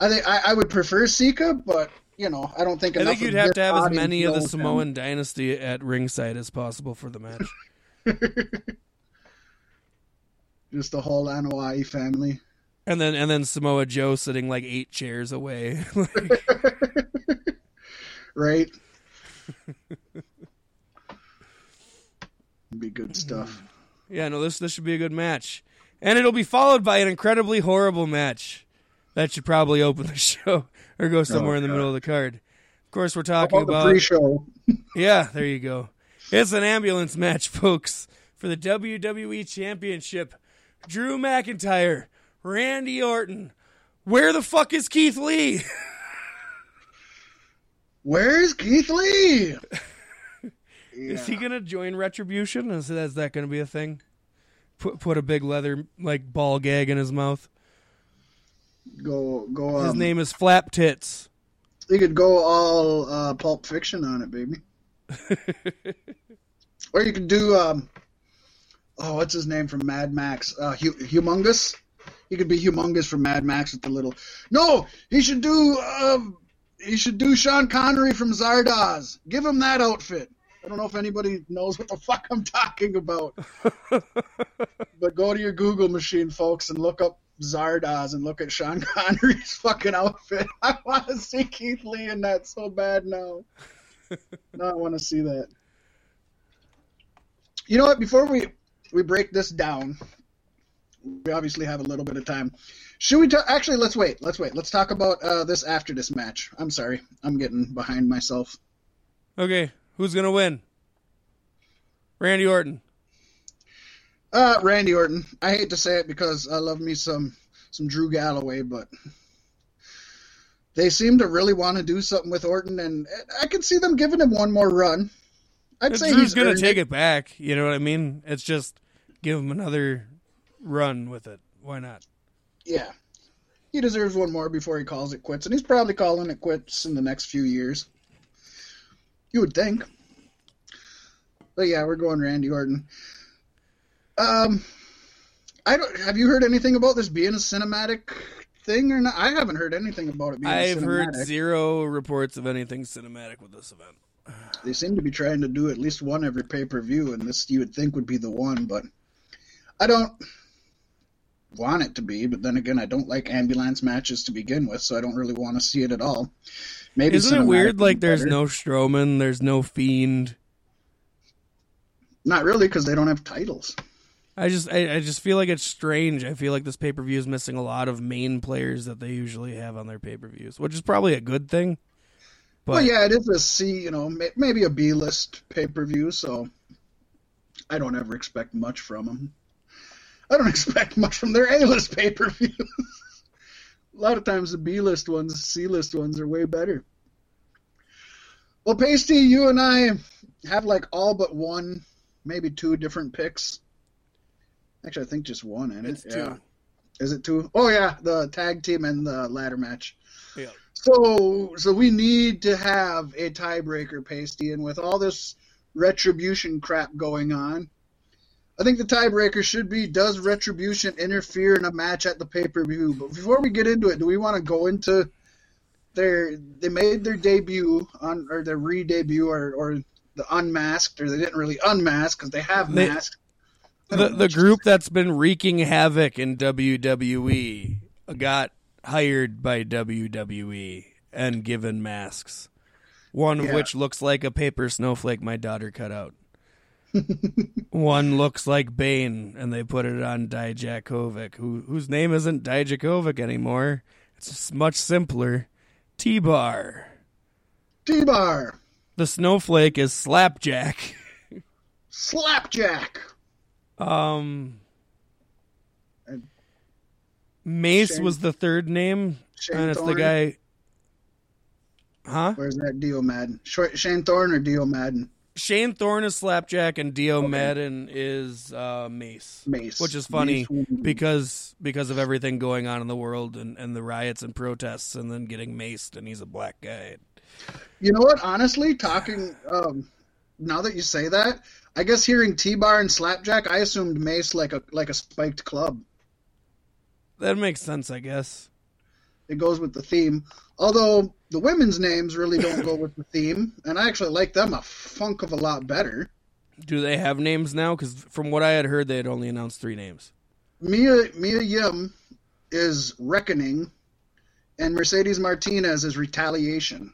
S2: I think I, I would prefer Sika, but you know, I don't think
S1: I think you'd have to have as many of the
S2: knows him.
S1: Samoan dynasty at ringside as possible for the match. [LAUGHS]
S2: Just the whole Anoa'i family.
S1: And then and then Samoa Joe sitting like eight chairs away. [LAUGHS] [LAUGHS]
S2: right? be good stuff.
S1: yeah, no, this this should be a good match. And it'll be followed by an incredibly horrible match. That should probably open the [LAUGHS] show or go somewhere oh, in the middle of the card. Of course, we're talking
S2: about pre-show? [LAUGHS]
S1: Yeah, there you go. It's an ambulance match, [LAUGHS] folks, for the WWE Championship. Drew McIntyre, Randy Orton. Where the fuck is Keith Lee?
S2: Where's Keith Lee?
S1: Is he gonna join Retribution? Is, is that gonna be a thing? Put put a big leather like ball gag in his mouth.
S2: Go go?
S1: His
S2: Um,
S1: name is Flap Tits.
S2: You could go all uh, Pulp Fiction on it, baby. [LAUGHS] or you could do um, oh, what's his name from Mad Max? Uh, Hu- Humongous. He could be Humongous from Mad Max with the little. No, he should do. Um, he should do Sean Connery from Zardoz. Give him that outfit. I don't know if anybody knows what the fuck I'm talking about. [LAUGHS] but go to your Google machine, folks, and look up Zardoz and look at Sean Connery's [LAUGHS] fucking outfit. [LAUGHS] I want to see Keith Lee in that so bad now. [LAUGHS] now I want to see that. You know what? Before we we break this down, we obviously have a little bit of time. Should we ta- actually? Let's wait. Let's wait. Let's talk about uh, this after this match. I'm sorry, I'm getting behind myself.
S1: Okay, who's gonna win? Randy Orton.
S2: Uh, Randy Orton. I hate to say it because I love me some some Drew Galloway, but they seem to really want to do something with Orton, and I can see them giving him one more run. I'd say
S1: Drew's
S2: he's
S1: gonna
S2: earned
S1: take it back. You know what I mean? It's just give him another run with it. Why not?
S2: Yeah. He deserves one more before he calls it quits, and he's probably calling it quits in the next few years. You would think. But yeah, we're going Randy Orton. Um, I don't. Have you heard anything about this being a cinematic thing or not? I haven't heard anything about it being.
S1: I've
S2: cinematic.
S1: heard zero reports of anything cinematic with this event.
S2: They seem to be trying to do at least one every pay per view, and this you would think would be the one, but I don't want it to be. But then again, I don't like ambulance matches to begin with, so I don't really want to see it at all. Maybe
S1: Isn't it weird? Like, there's
S2: better.
S1: no Strowman, there's no Fiend.
S2: not really because they don't have titles.
S1: I just, I, I just feel like it's strange. I feel like this pay per view is missing a lot of main players that they usually have on their pay per views, which is probably a good thing. But
S2: well, yeah, it is a C, you know, maybe a B list pay per view, so I don't ever expect much from them. I don't [LAUGHS] expect much from their A list pay per views. [LAUGHS] a lot of times the B list ones, C list ones are way better. Well, Pasty, you and I have like all but one, maybe two different picks. Actually, I think just one in
S1: it's
S2: it.
S1: two.
S2: Yeah. Is it two? Oh yeah, the tag team and the ladder match.
S1: Yeah.
S2: So so we need to have a tiebreaker, Pasty, and with all this retribution crap going on, I think the tiebreaker should be does retribution interfere in a match at the pay per view? But before we get into it, do we want to go into their they made their debut on or their re debut or or the unmasked or they didn't really unmask because they have
S1: They-
S2: masked.
S1: The the group that's been wreaking havoc in WWE got hired by WWE and given masks. One of
S2: Yeah.
S1: which looks like a paper snowflake my daughter cut out. [LAUGHS] One looks like Bane, and they put it on Dijakovic, who whose name isn't Dijakovic anymore. It's much simpler. T Bar.
S2: T-bar,
S1: The snowflake is Slapjack. [LAUGHS]
S2: slapjack.
S1: Um, Mace
S2: Shane-
S1: was the third name,
S2: Shane
S1: and it's the guy. Huh?
S2: Where's that Dio Madden? Shane Thorne or Dio Madden?
S1: Shane Thorne is Slapjack, and Dio
S2: Okay.
S1: Madden is uh, Mace,
S2: Mace.
S1: which is funny
S2: Mace
S1: because because of everything going on in the world and, and the riots and protests, and then getting maced, and he's a black guy.
S2: You know what? Honestly, talking um, now that you say that, I guess hearing T-bar and slapjack, I assumed Mace like a like a spiked club.
S1: That makes sense, I guess.
S2: It goes with the theme. Although the women's names really don't go with the theme, and I actually like them a funk of a lot better.
S1: Do they have names now? Because from what I had heard, they had only announced three names.
S2: Mia Mia Yim is Reckoning, and Mercedes Martinez is Retaliation.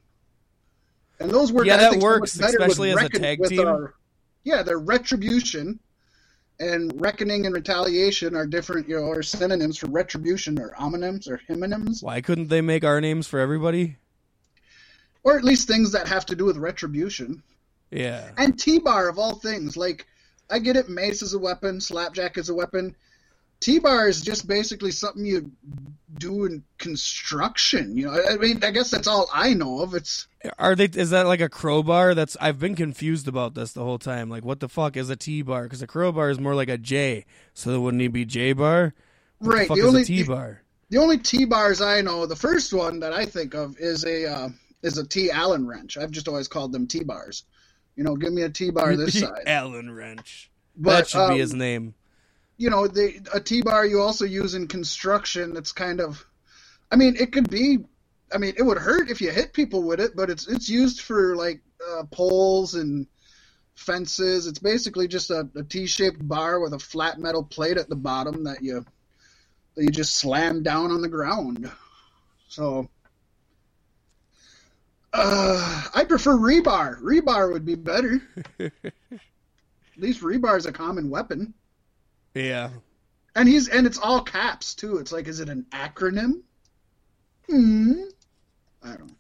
S2: And those work.
S1: Yeah, that
S2: think, so
S1: works, especially as a tag team.
S2: our- yeah, they're Retribution, and Reckoning and Retaliation are different, you know, are synonyms for Retribution or homonyms or homonyms,
S1: Why couldn't they make our names for everybody?
S2: or at least things that have to do with Retribution.
S1: Yeah.
S2: And T-bar of all things, like I get it, Mace is a weapon, Slapjack is a weapon. T-bar is just basically something you do in construction. You know, I mean, I guess that's all I know of. It's
S1: Are they? Is that like a crowbar? That's I've been confused about this the whole time. Like, what the fuck is a T bar? Because a crowbar is more like a J. So wouldn't it be J bar? What
S2: right.
S1: The
S2: The only
S1: T bar?
S2: the only T-bars I know, the first one that I think of is a uh, is a T Allen wrench. I've just always called them T-bars. You know, give me a T-bar [LAUGHS] this side.
S1: Allen wrench.
S2: But
S1: that should
S2: um,
S1: be his name.
S2: You know, the a T-bar you also use in construction. It's kind of, I mean, it could be. I mean, it would hurt if you hit people with it, but it's it's used for like uh, poles and fences. It's basically just a, a T-shaped bar with a flat metal plate at the bottom that you that you just slam down on the ground. So. Uh, I prefer rebar. Rebar would be better. [LAUGHS] At least rebar is a common weapon.
S1: Yeah.
S2: And he's and it's all caps too. It's like, is it an acronym? Hmm. I don't. know.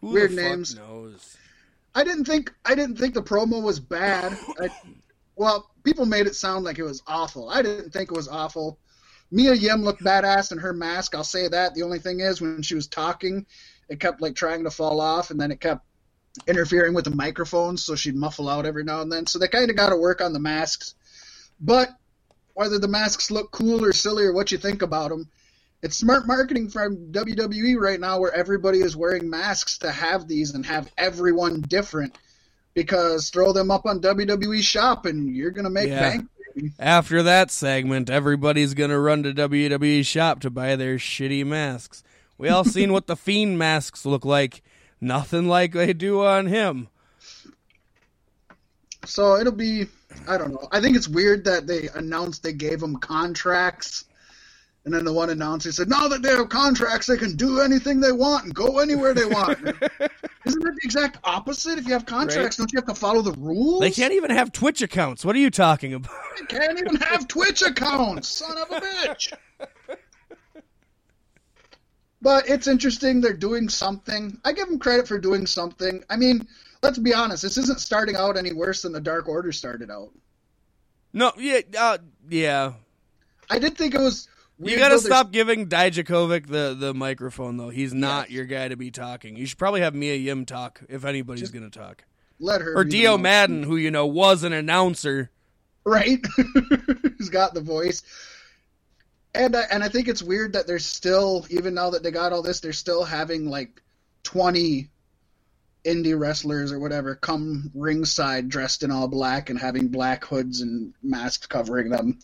S1: Who
S2: Weird names.
S1: knows?
S2: I didn't think I didn't think the promo was bad. [LAUGHS] I, well, people made it sound like it was awful. I didn't think it was awful. Mia Yim looked badass in her mask. I'll say that. The only thing is, when she was talking, it kept like trying to fall off, and then it kept interfering with the microphones, so she'd muffle out every now and then. So they kind of got to work on the masks. But whether the masks look cool or silly or what you think about them. It's smart marketing from WWE right now, where everybody is wearing masks to have these and have everyone different. Because throw them up on WWE Shop and you're gonna make
S1: Yeah.
S2: bank.
S1: After that segment, everybody's gonna run to WWE shop to buy their shitty masks. We all seen what the [LAUGHS] fiend masks look like. Nothing like they do on him.
S2: So it'll be, I don't know. I think it's weird that they announced they gave them contracts, and then the one announcer said, "Now that they have contracts, they can do anything they want and go anywhere they want." [LAUGHS] Isn't that the exact opposite? If you have contracts, don't you have to follow the rules?
S1: They can't even have Twitch accounts. What are you talking about?
S2: They can't even have Twitch accounts. Son of a bitch. But it's interesting. They're doing something. I give them credit for doing something. I mean, let's be honest. This isn't starting out any worse than the Dark Order started out.
S1: No, yeah, uh, yeah.
S2: I did think it was.
S1: You gotta stop giving Dijakovic the, the microphone, though. He's not
S2: Yes.
S1: your guy to be talking. You should probably have Mia Yim talk if anybody's
S2: Just-
S1: gonna talk.
S2: Let her
S1: Or Dio. Madden, who you know was an announcer.
S2: right? [LAUGHS] Who's got the voice? And I, and I think it's weird that they're still, even now that they got all this, they're still having like twenty indie wrestlers or whatever come ringside dressed in all black and having black hoods and masks covering them.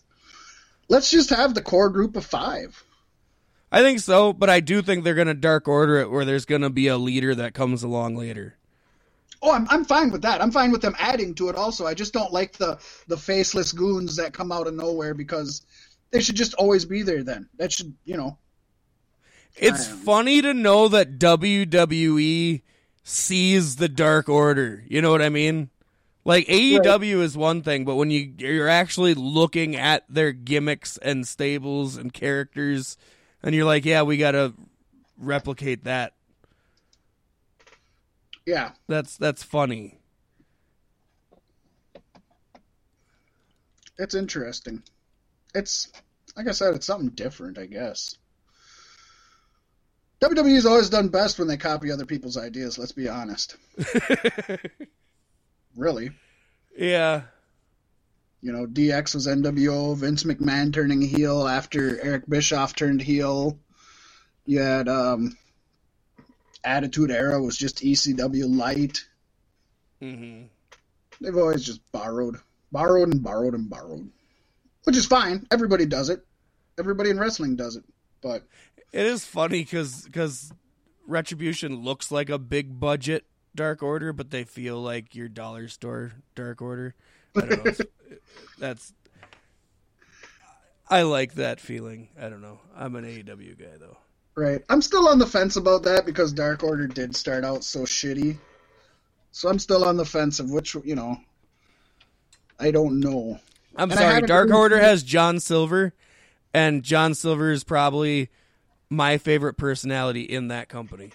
S2: Let's just have the core group of five.
S1: I think so, but I do think they're gonna dark order it where there's gonna be a leader that comes along later.
S2: Oh, I'm I'm fine with that. I'm fine with them adding to it. Also, I just don't like the the faceless goons that come out of nowhere because they should just always be there. Then that should you know
S1: It's funny to know that WWE sees the Dark Order. You know what I mean? Like AEW is one thing, but when you you're actually looking at their gimmicks and stables and characters, and you're like, yeah, we gotta replicate that.
S2: yeah.
S1: That's that's funny.
S2: It's interesting. It's like I said, it's something different, I guess. WWE's always done best when they copy other people's ideas. Let's be honest. [LAUGHS] Really,
S1: yeah,
S2: you know, DX was NWO. Vince McMahon turning heel after Eric Bischoff turned heel. You had um, Attitude Era was just ECW light.
S1: Mm-hmm.
S2: They've always just borrowed, borrowed and borrowed and borrowed, which is fine. Everybody does it. Everybody in wrestling does it. But
S1: it is funny because because Retribution looks like a big budget Dark Order, but they feel like your dollar store Dark Order. I don't know. [LAUGHS] That's I like that feeling. I don't know. I'm an AEW guy though.
S2: right, I'm still on the fence about that because Dark Order did start out so shitty. So I'm still on the fence of which you know. I don't know.
S1: I'm
S2: And
S1: sorry. Dark Order has John Silver, and John Silver is probably my favorite personality in that company.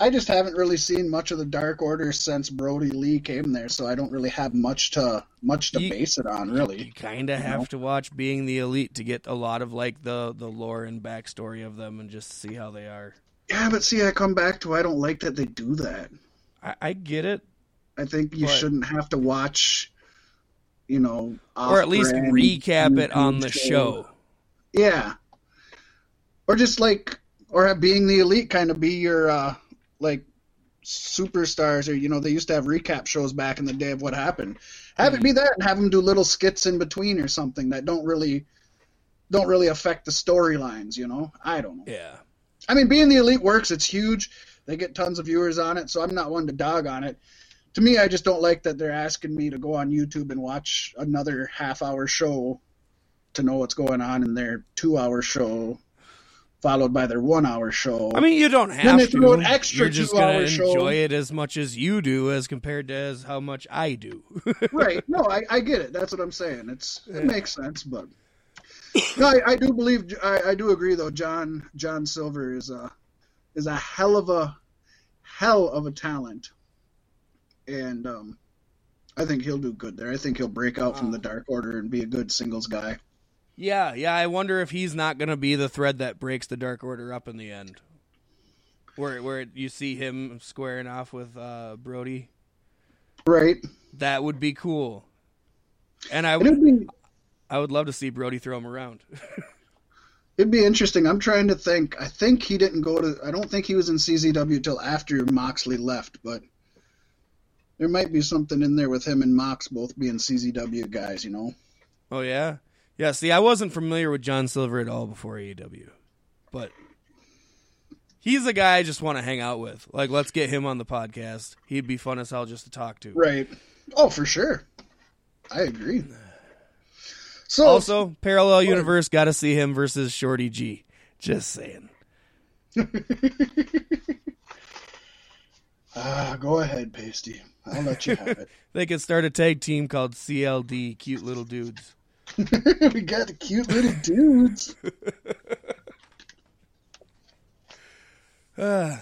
S2: I just haven't really seen much of the Dark Order since Brodie Lee came there, so I don't really have much to much to
S1: You-
S2: base it on, Really, You
S1: kind of have
S2: know?
S1: to watch Being the Elite to get a lot of like the the lore and backstory of them and just see how they are.
S2: Yeah, but see, I come back to I don't like that they do that.
S1: I, I get it,
S2: I think you
S1: But-
S2: shouldn't have to watch, you know,
S1: or at least recap it on the show.
S2: Yeah, or just like, or have being the elite kind of be your uh like superstars, or you know, they used to have recap shows back in the day of what happened. Have it be that, and have them do little skits in between or something that don't really don't really affect the storylines. You know, I don't know.
S1: Yeah,
S2: I mean, being the elite works. It's huge. They get tons of viewers on it, so I'm not one to dog on it. To me, I just don't like that they're asking me to go on YouTube and watch another half-hour show to know what's going on in their two-hour show, followed by their one-hour show.
S1: I mean you don't
S2: Then
S1: have
S2: they
S1: to.
S2: throw an extra
S1: You're just
S2: two-hour show.
S1: enjoy it as much as you do, as compared to as how much I do. [LAUGHS]
S2: right? No, I, I get it. That's what I'm saying. It's
S1: Yeah.
S2: it makes sense, but no, I, I do believe I, I do agree though. John John Silver is a is a hell of a hell of a talent, and um, I think he'll do good there. I think he'll break out from the Dark Order and be a good singles guy.
S1: Yeah, yeah. I wonder if he's not gonna be the thread that breaks the Dark Order up in the end, where where you see him squaring off with uh, Brodie.
S2: Right?
S1: That would be cool. And I
S2: it'd be
S1: I would love to see Brodie throw him around. [LAUGHS]
S2: It'd be interesting. I'm trying to think. I think he didn't go to. I don't think he was in CZW till after Moxley left, but there might be something in there with him and Mox both being CZW guys. You know.
S1: oh yeah, yeah. See, I wasn't familiar with John Silver at all before AEW, but he's a guy I just want to hang out with. Like, let's get him on the podcast. He'd be fun as hell just to talk to.
S2: Right. Oh, for sure. I agree. So
S1: Also, parallel universe, got to see him versus Shorty G. Just saying. [LAUGHS]
S2: Ah, go ahead, Pasty. I'll let you have it. [LAUGHS]
S1: They could start a tag team called CLD, Cute Little Dudes. [LAUGHS]
S2: we got the cute little dudes. [SIGHS]
S1: well,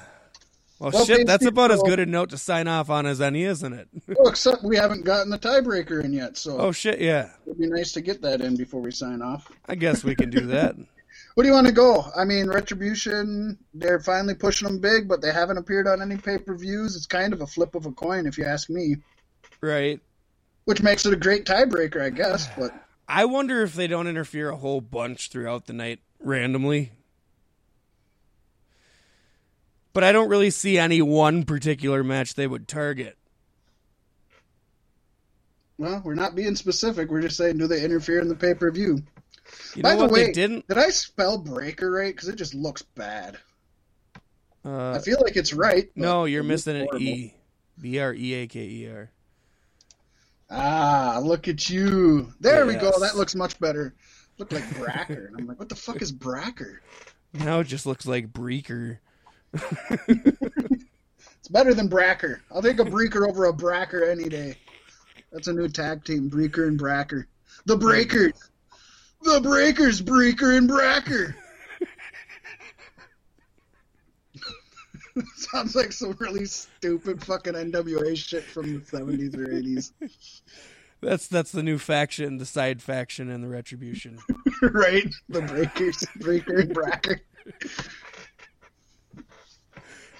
S2: Well,
S1: shit, that's about as good a note to sign off on as any, isn't it? [LAUGHS]
S2: Well, except we haven't gotten the tiebreaker in yet, so
S1: oh, shit, yeah.
S2: it'd be nice to get that in before we sign off.
S1: I guess we can do [LAUGHS] that.
S2: What do you want to go? I mean, Retribution, they're finally pushing them big, but they haven't appeared on any pay per views. It's kind of a flip of a coin, if you ask me,
S1: right.
S2: which makes it a great tiebreaker, I guess. But
S1: I wonder if they don't interfere a whole bunch throughout the night randomly. But I don't really see any one particular match they would target.
S2: well, we're not being specific. We're just saying, do they interfere in the pay per view? By the way,
S1: didn't?
S2: did I spell breaker right? Because it just looks bad.
S1: Uh,
S2: I feel like it's right.
S1: no, you're missing an. E. B R E A K E R.
S2: Ah, look at you. There we go. That looks much better. Looked like Bracker. And I'm like, what the fuck is Bracker?
S1: Now it just looks like Breaker. [LAUGHS]
S2: It's better than Bracker. I'll take a Breaker over a Bracker any day. That's a new tag team, Breaker and Bracker. The Breakers. The Breakers, Breaker and Bracker. [LAUGHS] Sounds like some really stupid fucking NWA shit from the 70s or 80s. [LAUGHS]
S1: That's that's the new faction, the side faction and the Retribution. [LAUGHS]
S2: right? The Breakers, Breaker and Bracker.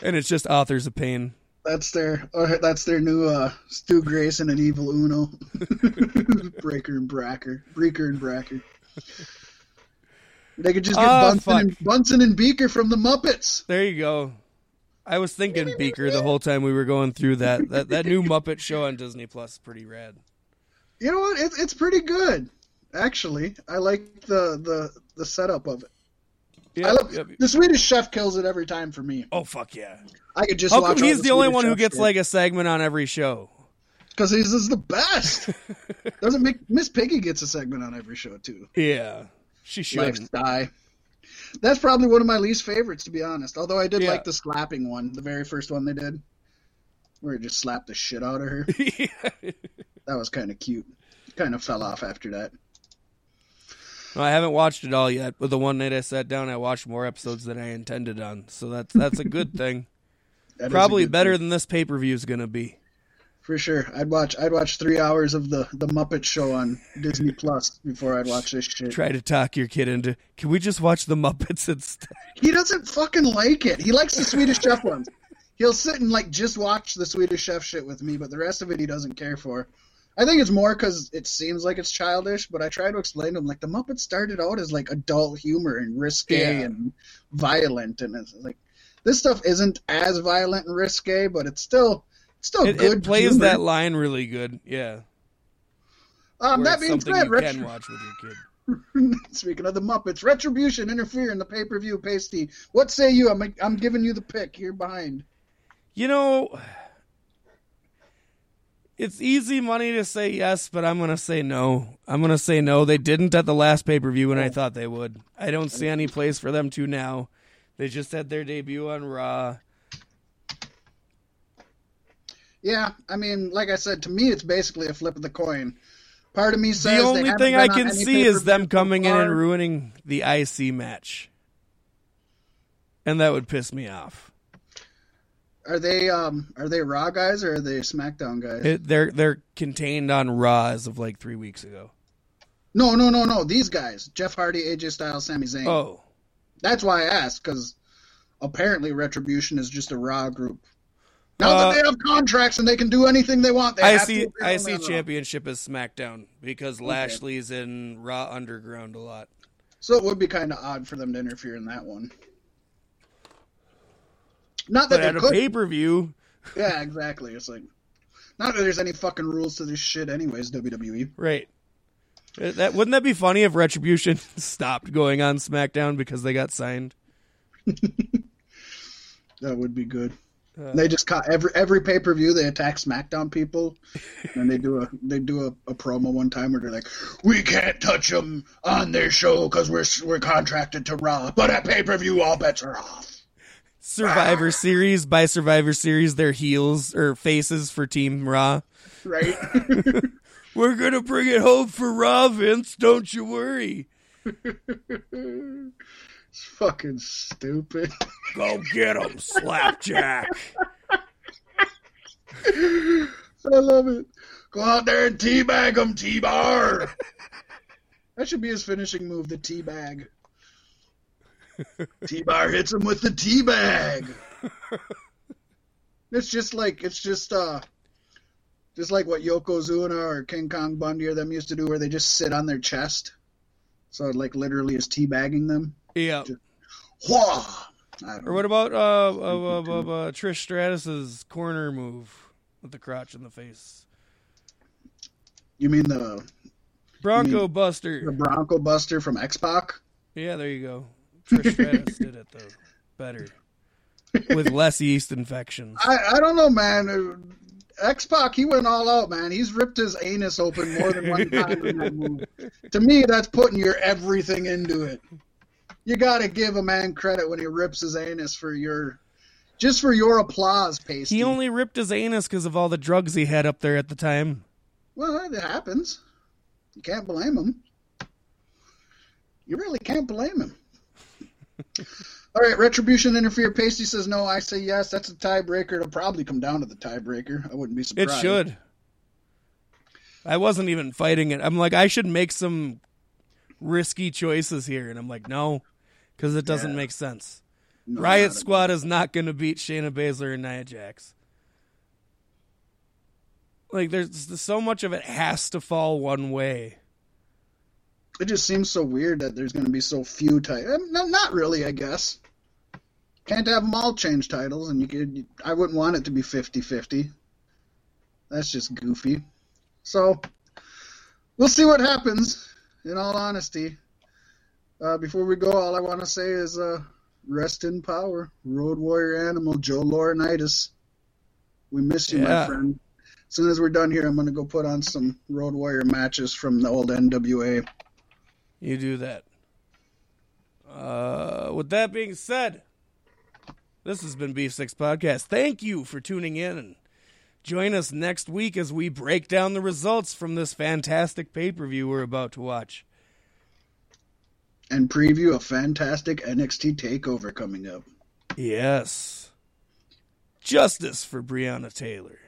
S1: and it's just authors of pain.
S2: That's their uh, that's their new uh, Stu Grayson and Evil Uno. Breaker and Bracker. Breaker and Bracker. They could just get
S1: Ah,
S2: Bunsen, and, Bunsen and Beaker from the Muppets.
S1: There you go. I was thinking Beaker the whole time we were going through that. [LAUGHS] That that new Muppet show on Disney Plus is pretty rad.
S2: You know what? It, it's pretty good, actually. I like the the, the setup of it.
S1: Yep,
S2: I love,
S1: yep.
S2: The Swedish Chef kills it every time for me.
S1: Oh fuck yeah!
S2: I could just
S1: How
S2: watch.
S1: come he's the, only
S2: Swedish
S1: one who gets
S2: shit.
S1: like a segment on every show?
S2: Because he's is the best. [LAUGHS] Doesn't make Miss Piggy gets a segment on every show too.
S1: Yeah, she shouldn't.
S2: die. That's probably one of my least favorites, to be honest. Although I did
S1: Yeah.
S2: like the slapping one, the very first one they did, where it just slapped the shit out of her. [LAUGHS] That was kind of cute. Kind of fell off after that.
S1: No, I haven't watched it all yet, but the one night I sat down, I watched more episodes than I intended on. So that's that's a good thing. [LAUGHS]
S2: That
S1: Probably better
S2: thing.
S1: than this pay per view is gonna be.
S2: For sure. I'd watch. I'd watch three hours of the the Muppet Show on Disney Plus before I'd watch this shit.
S1: Try to talk your kid into. Can we just watch the Muppets [LAUGHS] instead?
S2: He doesn't fucking like it. He likes the Swedish Chef ones. He'll sit and like just watch the Swedish Chef shit with me, but the rest of it he doesn't care for. I think it's more because it seems like it's childish, but I try to explain to him like the Muppets started out as like adult humor and risque
S1: Yeah.
S2: and violent, and it's like this stuff isn't as violent and risque, but it's still still
S1: It,
S2: good.
S1: it plays
S2: humor.
S1: that line really good. Yeah.
S2: Um, that being said,
S1: you can watch with your kid. [LAUGHS]
S2: Speaking of the Muppets, Retribution interfere in the pay per view. Pasty, what say you? I'm I'm giving you the pick. You're behind.
S1: You know, it's easy money to say yes, but I'm going to say no. I'm going to say no. They didn't at the last pay per view when I thought they would. I don't see any place for them to now. They just had their debut on Raw.
S2: Yeah, I mean, like I said, to me, it's basically a flip of the coin. Part of me says
S1: The only thing I can see is them coming in and ruining the IC match. And that would piss me off.
S2: Are they um are they Raw guys or are they SmackDown guys?
S1: It, they're they're contained on Raw as of like three weeks ago.
S2: no, no, no, no. These guys: Jeff Hardy, AJ Styles, Sami Zayn.
S1: Oh,
S2: That's why I asked because apparently Retribution is just a Raw group. Now
S1: Uh,
S2: that they have contracts and they can do anything they want, they
S1: I see. I see. Championship as SmackDown because Lashley's in Raw Underground a lot.
S2: So it would be kind of odd for them to interfere in that one. Not that
S1: But at
S2: they
S1: a
S2: could.
S1: pay per view, [LAUGHS]
S2: Yeah, exactly. It's like not that there's any fucking rules to this shit, anyways. WWE.
S1: right? Uh, That wouldn't that be funny if Retribution [LAUGHS] stopped going on SmackDown because they got signed? [LAUGHS]
S2: That would be good.
S1: Uh,
S2: they just caught every every pay per view. They attack SmackDown people, and they do a they do a, a promo one time where they're like, "We can't touch them on their show because we're we're contracted to Raw, but at pay per view, all bets are off."
S1: Survivor Series by Survivor Series, their heels or faces for Team Raw.
S2: Right? [LAUGHS] [LAUGHS]
S1: We're gonna bring it home for Raw, Vince. Don't you worry. [LAUGHS]
S2: it's fucking stupid.
S1: Go get him, Slapjack.
S2: I love it. Go out there and teabag him, T-Bar. that should be his finishing move, the teabag. T-Bar hits him with the teabag. it's just like it's just uh just like what Yokozuna or King Kong Bundy or them used to do where they just sit on their chest. So it like literally is teabagging them.
S1: Yeah.
S2: Whoa!
S1: Or what about uh, uh, uh, Trish Stratus's corner move with the crotch in the face?
S2: You mean the
S1: Bronco
S2: the
S1: Buster.
S2: The Bronco Buster from X Pac?
S1: Yeah, there you go. Trish Stratus did it though better with less yeast infections. [LAUGHS]
S2: I, I don't know, man. X Pac, he went all out, man. He's ripped his anus open more than one time in that move. To me, that's putting your everything into it. You got to give a man credit when he rips his anus for your, just for your applause, Pasty.
S1: He only ripped his anus because of all the drugs he had up there at the time.
S2: Well, it happens. You can't blame him. You really can't blame him. [LAUGHS] All right, retribution interfere. Pasty says no. I say yes. That's a tiebreaker. It'll probably come down to the tiebreaker. I wouldn't be surprised.
S1: It should. I wasn't even fighting it. I'm like, I should make some risky choices here, and I'm like, no, because it doesn't
S2: Yeah.
S1: make sense.
S2: No,
S1: Riot Squad is not going to beat Shayna Baszler and Nia Jax. Like, there's so much of it has to fall one way.
S2: It just seems so weird that there's going to be so few titles. Eh, no, not really, I guess. Can't have them all change titles, and you could. I wouldn't want it to be 50-50. That's just goofy. So we'll see what happens. In all honesty, uh, before we go, all I want to say is uh, rest in power, Road Warrior Animal, Joe Laurinaitis. We miss you, my friend. As soon as we're done here, I'm going to go put on some Road Warrior matches from the old NWA.
S1: You do that. Uh, with that being said, this has been Beef Six Podcast. Thank you for tuning in and join us next week as we break down the results from this fantastic pay per view we're about to watch.
S2: And preview a fantastic NXT takeover coming up.
S1: Yes. Justice for Breonna Taylor.